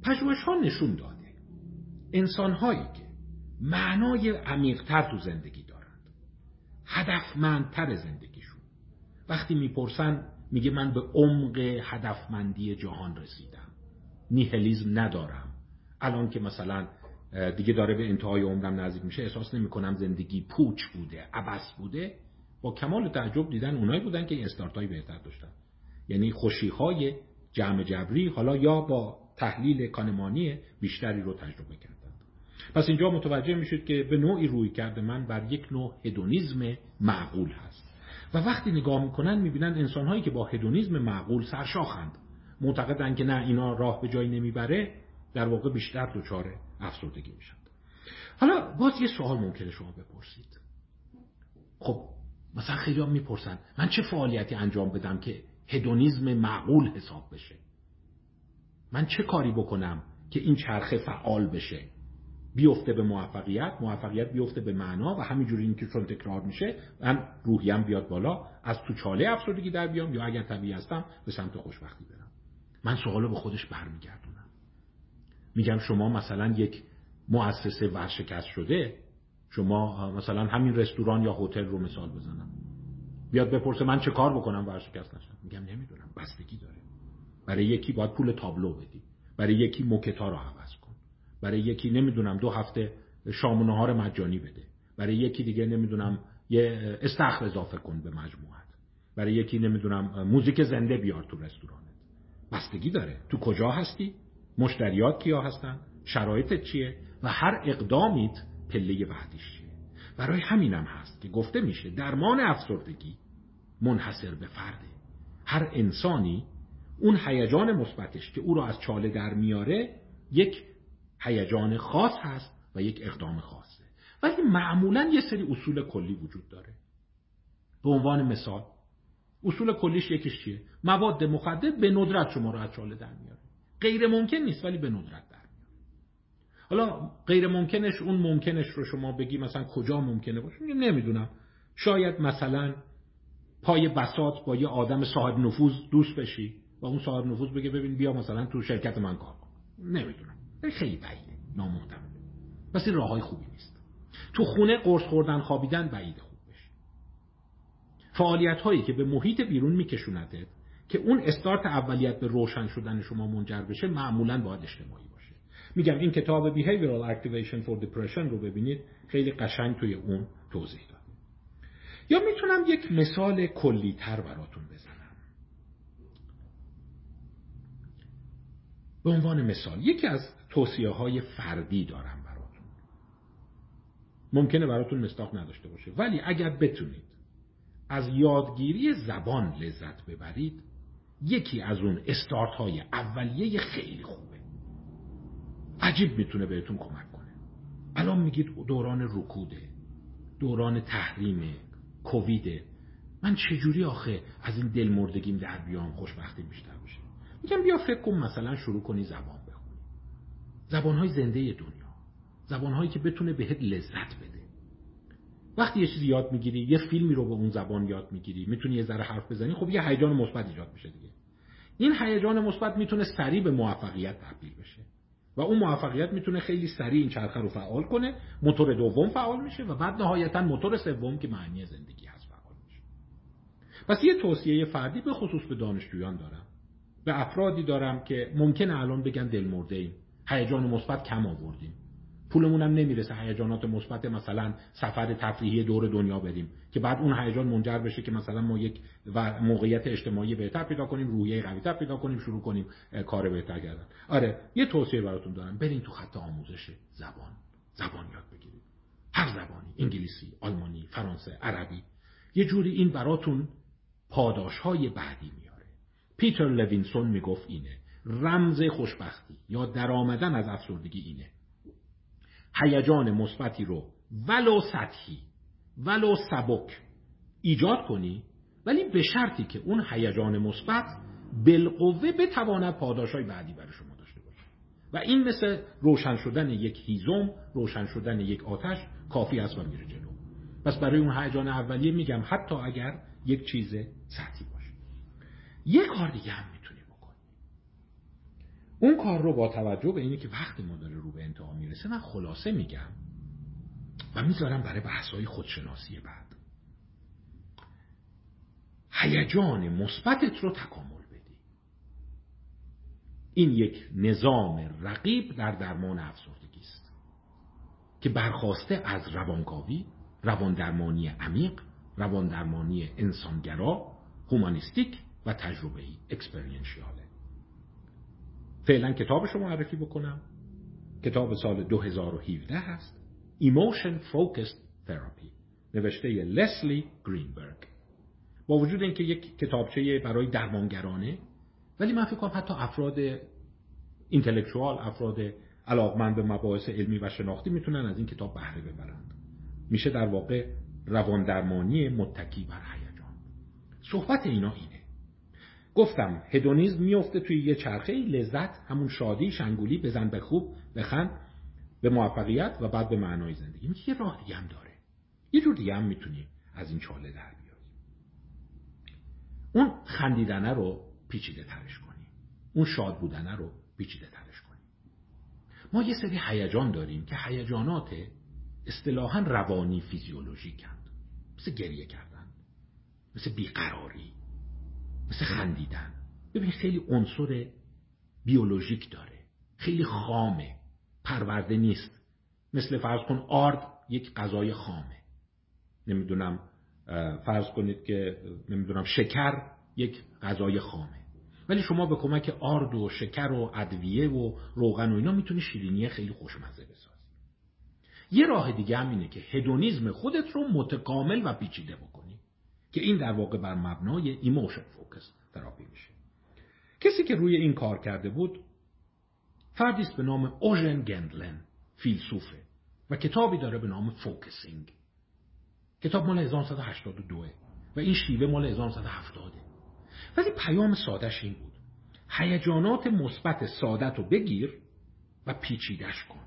پژوهش ها نشون داده انسان هایی که معنای عمیقتر تو زندگی دارند هدفمندتر زندگیشون. وقتی می‌پرسن میگه من به عمق هدفمندی جهان رسیدم. نیهلیزم ندارم. الان که مثلا دیگه داره به انتهای عمرم نزدیک میشه احساس نمی کنم زندگی پوچ بوده عبس بوده. با کمال تعجب دیدن اونایی بودن که استارت بهتر داشتن. یعنی خوشی های جمع جبری حالا یا با تحلیل کانمانی بیشتری رو تجربه کردن. پس اینجا متوجه میشید که به نوعی روی کرده من بر یک نوع هدونیزم معقول هست. و وقتی نگاه می‌کنن می‌بینن انسانهایی که با هدونیزم معقول سرشاخند. معتقدن که نه اینا راه به جایی نمی‌بره در واقع بیشتر دچار افسردگی میشن حالا باز یه سوال ممکنه شما بپرسید. خب مثلا خیلی هم می‌پرسن من چه فعالیتی انجام بدم که هدونیزم معقول حساب بشه؟ من چه کاری بکنم که این چرخه فعال بشه؟ بیفته به موفقیت موفقیت بیفته به معنا و همینجوری این که چون تکرار میشه من روحیم بیاد بالا از تو چاله افسردگی در بیام یا اگر طبیعی هستم به سمت خوشبختی برم. من سوالو به خودش برمیگردونم. میگم شما مثلا یک مؤسسه ورشکست شده شما مثلا همین رستوران یا هتل رو مثال بزنم. بیاد بپرسه من چه کار بکنم ورشکست نشم. میگم نمی‌دونم بستگی داره. برای یکی باید پول تابلو بدی. برای یکی موکتا رو عوض برای یکی نمی‌دونم دو هفته شام و نهار مجانی بده. برای یکی دیگه نمی‌دونم یه استخر اضافه کن به مجموعت. برای یکی نمی‌دونم موزیک زنده بیار تو رستورانت. بستگی داره. تو کجا هستی؟ مشتریات کیا هستن؟ شرایطت چیه؟ و هر اقدامیت پله بعدیش چیه؟ برای همینم هست که گفته میشه درمان افسردگی منحصر به فرده هر انسانی اون هیجان مثبتش که او را از چاله در میاره یک هیجان خاص هست و یک اقدام خاصه. ولی معمولا یه سری اصول کلی وجود داره. به عنوان مثال اصول کلیش یکیش چیه؟ مواد مخدر به ندرت شما رو از چاله در میاره. غیر ممکن نیست ولی به ندرت در میاره. حالا غیر ممکنش اون ممکنش رو شما بگی مثلا کجا ممکنه باشه؟ نمی‌دونم. شاید مثلا پای بسات با یه آدم صاحب نفوذ دوست بشی و اون صاحب نفوذ بگه ببین بیا مثلا تو شرکت من کار کن. نمی‌دونم. خیلی بعیده نامحتمله پس این راه خوبی نیست. تو خونه قرص خوردن خوابیدن بعیده خوب بشه. فعالیت هایی که به محیط بیرون میکشونده که اون استارت اولیت به روشن شدن شما منجر بشه معمولا باید اجتماعی باشه. میگم این کتاب Behavioral Activation for Depression رو ببینید خیلی قشنگ توی اون توضیح داد. یا می‌تونم یک مثال کلی تر براتون بزنم. به عنوان مثال یکی از توصیه های فردی دارم براتون. ممکنه براتون مستاق نداشته باشه. ولی اگر بتونید از یادگیری زبان لذت ببرید یکی از اون استارت های اولیه خیلی خوبه. عجیب می‌تونه بهتون کمک کنه. الان میگید دوران رکوده دوران تحریمه کوویده. من چجوری آخه از این دلمردگیم در بیام؟ خوشبختی بیشتر بشه میگم بیا فکر کن مثلا شروع کنی زبان. زبانهای زنده دنیا. زبانهایی که بتونه بهت لذت بده. وقتی یه چیزی یاد می‌گیری یه فیلمی رو به اون زبان یاد می‌گیری می‌تونی یه ذره حرف بزنی خب یه هیجان مثبت ایجاد میشه دیگه. این هیجان مثبت می‌تونه سریع به موفقیت تبدیل بشه. و اون موفقیت می‌تونه خیلی سریع این چرخه رو فعال کنه موتور دوم فعال میشه و بعد نهایتا موتور سوم که معنی زندگی هست فعال میشه. پس یه توصیه فردی به خصوص به دانشجویان دارم. به افرادی دارم که ممکنه الان بگن دل مرده ایم هیجان مثبت کم آوردیم. پولمون هم نمی‌رسه هیجانات مثبت مثلا سفر تفریحی دور دنیا بریم که بعد اون هیجان منجر بشه که مثلا ما یک موقعیت اجتماعی بهتر پیدا کنیم روحیه قویتر پیدا کنیم شروع کنیم کار بهتر کردن. آره یه توصیه براتون دارم. بریم تو خط آموزش زبان. زبان یاد بگیرید. هر زبانی انگلیسی آلمانی فرانسه عربی. یه جوری این براتون پاداش های بعدی میاره. پیتر لوینسون می‌گفت اینه. رمز خوشبختی یا درآمدن از افسردگی اینه. هیجان مثبتی رو ولو سطحی ولو سبک ایجاد کنی ولی به شرطی که اون هیجان مثبت بالقوه بتواند پاداشای بعدی برای شما داشته باشه. و این مثل روشن شدن یک هیزم روشن شدن یک آتش کافی است و میره جلو. پس برای اون هیجان اولیه میگم حتی اگر یک چیز سطحی باشه. یک کار دیگه هم اون کار رو با توجه به اینی که وقتی ما داره رو به انتها می‌رسه من خلاصه میگم و می‌ذارم برای بحث‌های خودشناسی بعد. هیجان مثبتت رو تکامل بدی. این یک نظام رقیب در درمان افسردگی است که برخواسته از روانکاوی رواندرمانی عمیق رواندرمانی انسانگرا هومانیستیک و تجربه ای اکسپرینشیاله فعلا کتابش رو معرفی بکنم. کتاب سال 2017 هست. Emotion Focused Therapy. نوشته لسلی گرینبرگ با وجود اینکه یک کتابچه برای درمانگرانه ولی من فکر کنم حتی افراد اینتלקچوال افراد علاقمند به مباحث علمی و شناختی می‌تونن از این کتاب بهره ببرند. میشه در واقع رواندرمانی متکی بر هیجان. صحبت اینا اینه. گفتم هدونیزم میفته توی یه چرخه لذت همون شادی شنگولی بزن به خوب بخند به موفقیت و بعد به معنای زندگی. یه راه دیگه هم داره. یه جور دیگه هم می‌تونی از این چاله در بیاری. اون خندیدنه رو پیچیده ترش کنی. اون شاد بودنه رو پیچیده ترش کنی. ما یه سری هیجان داریم که هیجانات اصطلاحا روانی فیزیولوژیکند مثل گریه کردن. مثل بیقراری. مثل خندیدن. ببین خیلی عنصر بیولوژیک داره. خیلی خامه. پرورده نیست. مثل فرض کن آرد یک غذای خامه. نمی‌دونم فرض کنید که نمی‌دونم شکر یک غذای خامه. ولی شما به کمک آرد و شکر و ادویه و روغن و اینا می‌تونی شیرینی خیلی خوشمزه بسازی. یه راه دیگه هم اینه که hedonism خودت رو متکامل و پیچیده بکنی که این در واقع بر مبنای emotion focused therapy میشه. کسی که روی این کار کرده بود فردی است به نام اوژن گندلین فیلسوفه و کتابی داره به نام فوکسینگ. کتاب مال 1982 و این شیوه مال 1970 ولی پیام سادش این بود. هیجانات مثبت سادت رو بگیر و پیچیدش کن.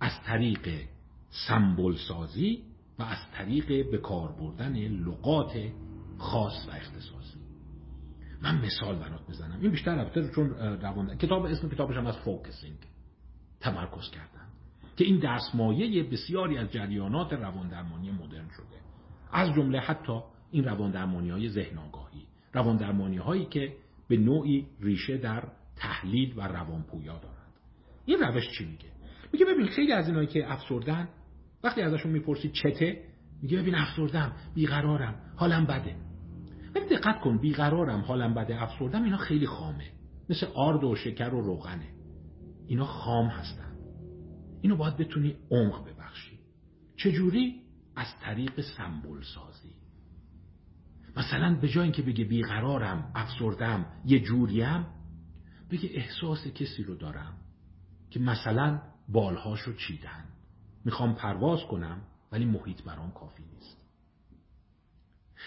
از طریق سمبل سازی و از طریق به کار بردن لغات خاص و اختصاصی. من مثال برات بزنم. این بیشتر البته چون روان کتاب اسم کتابش هم از فوکسینگ تمرکز کردن. که این دستمایه بسیاری از جریانات روان درمانی مدرن شده. از جمله حتی این روان درمانی های ذهن آگاهی روان درمانی هایی که به نوعی ریشه در تحلیل و روانپویا دارند. این روش چی میگه؟ میگه ببین خیلی از اینایی که افسردن وقتی ازشون می‌پرسی چته میگه ببین افسردم بیقرارم حالم بده. ولی دقت کن بیقرارم حالم بده افسردم اینا خیلی خامه. مثل آرد و شکر و روغنه. اینا خام هستن. اینو باید بتونی عمق ببخشی. چجوری؟ از طریق سمبل سازی. مثلا به جای اینکه بگه بیقرارم افسردم یه جوریم بگه احساس کسی رو دارم که مثلا بالهاشو چیدن. می‌خوام پرواز کنم ولی محیط برام کافی نیست.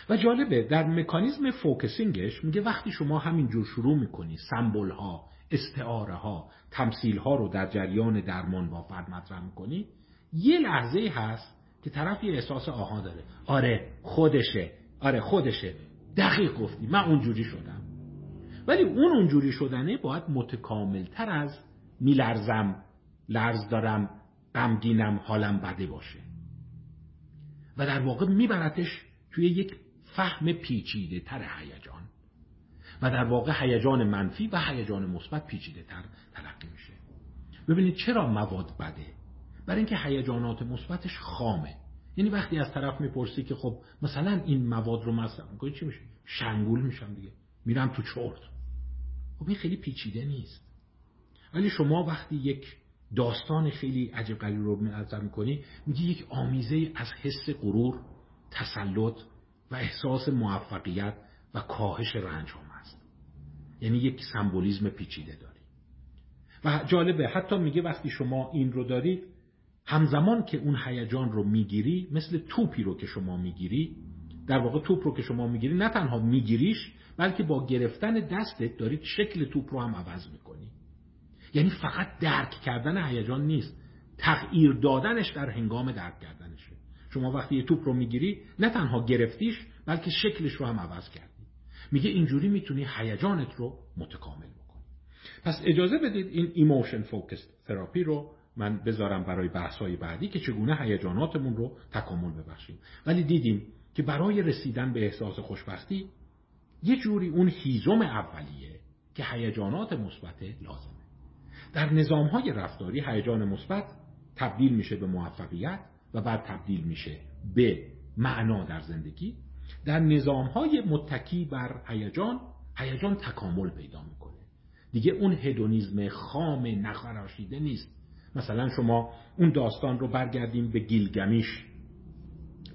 و جالبه در مکانیزم فوکسینگش میگه وقتی شما همینجور شروع می‌کنی سمبل ها استعاره ها تمثیل ها رو در جریان درمان با فرد مطرح می‌کنی یه لحظه هست که طرف یه احساس آها داره. آره خودشه. آره خودشه. دقیق گفتی من اونجوری شدم. ولی اون اونجوری شدنه باید متکاملتر از میلرزم لرز دارم غمگینم حالم بده باشه. و در واقع میبرتش توی یک فهم پیچیده تر هیجان. و در واقع هیجان منفی و هیجان مثبت پیچیده تر تلقی میشه. ببینید چرا مواد بده؟ برای اینکه هیجانات مثبتش خامه. یعنی وقتی از طرف می‌پرسی که خب مثلا این مواد رو مصرف می‌کنی چی میشه؟ شنگول میشم دیگه. میرم تو چرت. خب این خیلی پیچیده نیست. ولی شما وقتی یک داستان خیلی عجب غریب رو منظر می‌کنی؟ میگی یک آمیزه از حس غرور تسلط و احساس موفقیت و کاهش رنج هم است یعنی یک سمبولیزم پیچیده داری. و جالبه حتی میگه وقتی شما این رو دارید همزمان که اون هیجان رو می‌گیری مثل توپی رو که شما می‌گیری در واقع توپ رو که شما می‌گیری نه تنها میگیریش بلکه با گرفتن دستت دارید شکل توپ رو هم عوض می‌کنی یعنی فقط درک کردن هیجان نیست. تغییر دادنش در هنگام درک کردنشه. شما وقتی یه توپ رو می‌گیری نه تنها گرفتیش بلکه شکلش رو هم عوض کردی. میگه اینجوری می‌تونی هیجانت رو متکامل بکنی. پس اجازه بدید این emotion focused therapy رو من بذارم برای بحث‌های بعدی که چگونه هیجاناتمون رو تکامل ببخشیم. ولی دیدیم که برای رسیدن به احساس خوشبختی یه جوری اون هیزم اولیه که هیجانات مثبت لازمه. در نظامهای رفتاری هیجان مثبت تبدیل میشه به موفقیت و بعد تبدیل میشه به معنا در زندگی. در نظامهای متکی بر هیجان هیجان تکامل پیدا می‌کنه. دیگه اون هدونیزم خام نخراشیده نیست. مثلا شما اون داستان رو برگردیم به گیلگمیش.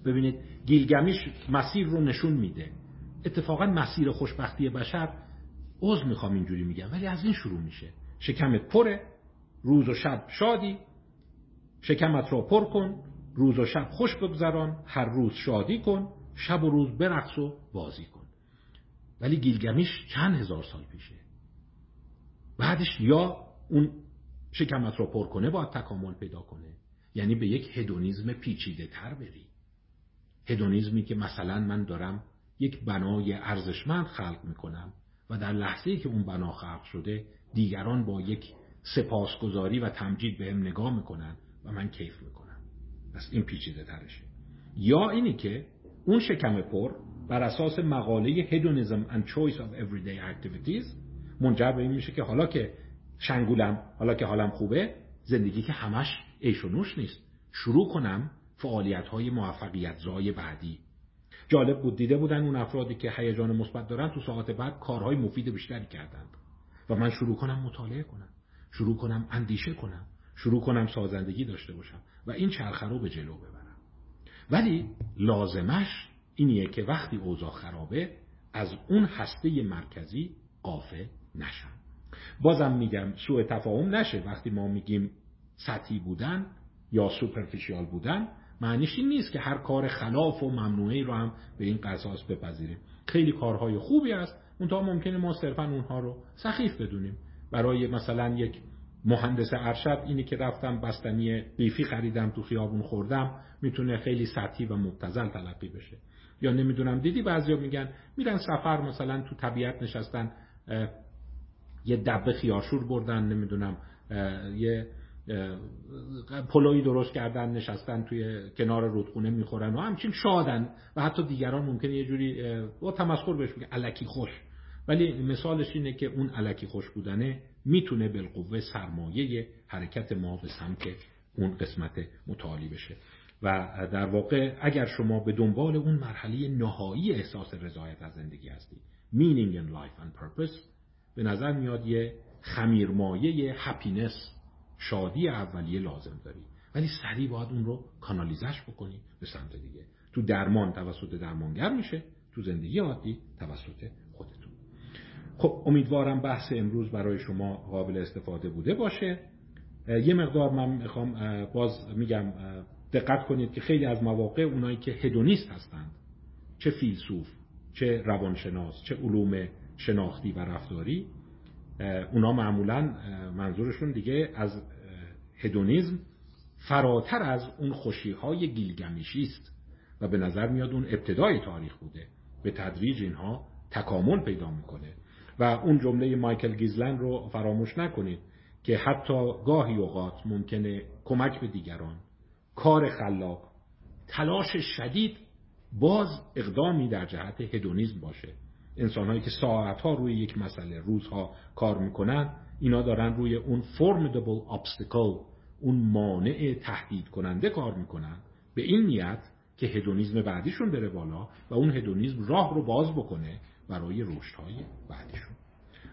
ببینید گیلگمیش مسیر رو نشون میده. اتفاقا مسیر خوشبختی بشر عضو می‌خوام اینجوری میگم ولی از این شروع میشه. شکمت پره روز و شب شادی. شکمت را پر کن روز و شب خوش بگذران هر روز شادی کن شب و روز برقص و بازی کن. ولی گیلگمیش چند هزار سال پیشه؟ بعدش یا اون شکمت را پر کنه باید تکامل پیدا کنه. یعنی به یک هدونیزم پیچیده تر بری. هدونیزمی که مثلا من دارم یک بنای ارزشمند خلق می‌کنم و در لحظه که اون بنا خلق شده دیگران با یک سپاسگزاری و تمجید به هم نگاه می‌کنن و من کیف می‌کنم. پس این پیچیده ترشه یا اینی که اون شکم پر بر اساس مقاله هدونیزم and choice of everyday activities منجر به این میشه که حالا که شنگولم حالا که حالم خوبه زندگی که همش عیش و نوش نیست. شروع کنم فعالیت های موفقیت زای بعدی. جالب بود دیده بودن اون افرادی که هیجان مثبت دارن تو ساعت بعد کارهای مفید بیشتری کردند. و من شروع کنم مطالعه کنم شروع کنم اندیشه کنم شروع کنم سازندگی داشته باشم و این چرخه رو به جلو ببرم. ولی لازمش اینیه که وقتی اوضاع خرابه از اون هسته مرکزی قافه نشم. بازم میگم سوء تفاهم نشه. وقتی ما میگیم سطحی بودن یا سوپرفیشیال بودن معنیش این نیست که هر کار خلاف و ممنوعی رو هم به این قصاص بپذیریم. خیلی کارهای خوبی است اونتا ممکنه ما صرفا اونها رو سخیف بدونیم. برای مثلا یک مهندس ارشد اینی که رفتم بستنی قیفی خریدم تو خیابون خوردم می‌تونه خیلی سطحی و مبتزل تلقی بشه. یا نمی‌دونم دیدی بعضیا میگن میرن سفر مثلا تو طبیعت نشستن یه دبه خیارشور بردن نمی‌دونم یه پلوی درست کردن نشستن توی کنار رودخونه می‌خورن و همچین شادن. و حتی دیگران ممکنه یه جوری با تمسخر بهش بگه علکی خوش. ولی مثالش اینه که اون علکی خوش بودنه می‌تونه بالقوه سرمایه حرکت ما به سمت اون قسمت متعالی بشه. و در واقع اگر شما به دنبال اون مرحله نهایی احساس رضایت از زندگی هستید meaning in life and purpose به نظر میاد یه خمیرمایه هپینس شادی اولیه لازم داری ولی سریع باید اون رو کانالیزش بکنی به سمت دیگه. تو درمان توسط درمانگر میشه تو زندگی عادی توسط خودتون. خب امیدوارم بحث امروز برای شما قابل استفاده بوده باشه. یه مقدار من می‌خوام باز میگم دقت کنید که خیلی از مواقع اونایی که هدونیست هستند چه فیلسوف چه روانشناس چه علوم شناختی و رفتاری اونا معمولا منظورشون دیگه از هدونیزم فراتر از اون خوشی های گیلگمیشی است و به نظر میاد اون ابتدای تاریخ بوده. به تدریج اینها تکامل پیدا می‌کنه. و اون جمله مایکل گیزلن رو فراموش نکنید که حتی گاهی اوقات ممکنه کمک به دیگران کار خلاق تلاش شدید باز اقدامی در جهت هدونیزم باشه. انسانهایی که ساعتها روی یک مسئله روزها کار می‌کنن اینا دارن روی اون formidable obstacle اون مانع تهدید کننده کار می‌کنن به این نیت که هدونیزم بعدیشون بره بالا و اون هدونیزم راه رو باز بکنه برای رشدهای بعدیشون.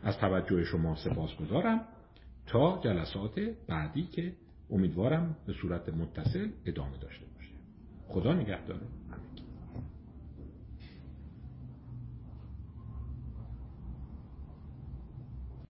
از توجه شما سپاس گذارم تا جلسات بعدی که امیدوارم به صورت متصل ادامه داشته باشه. خدا نگهدار.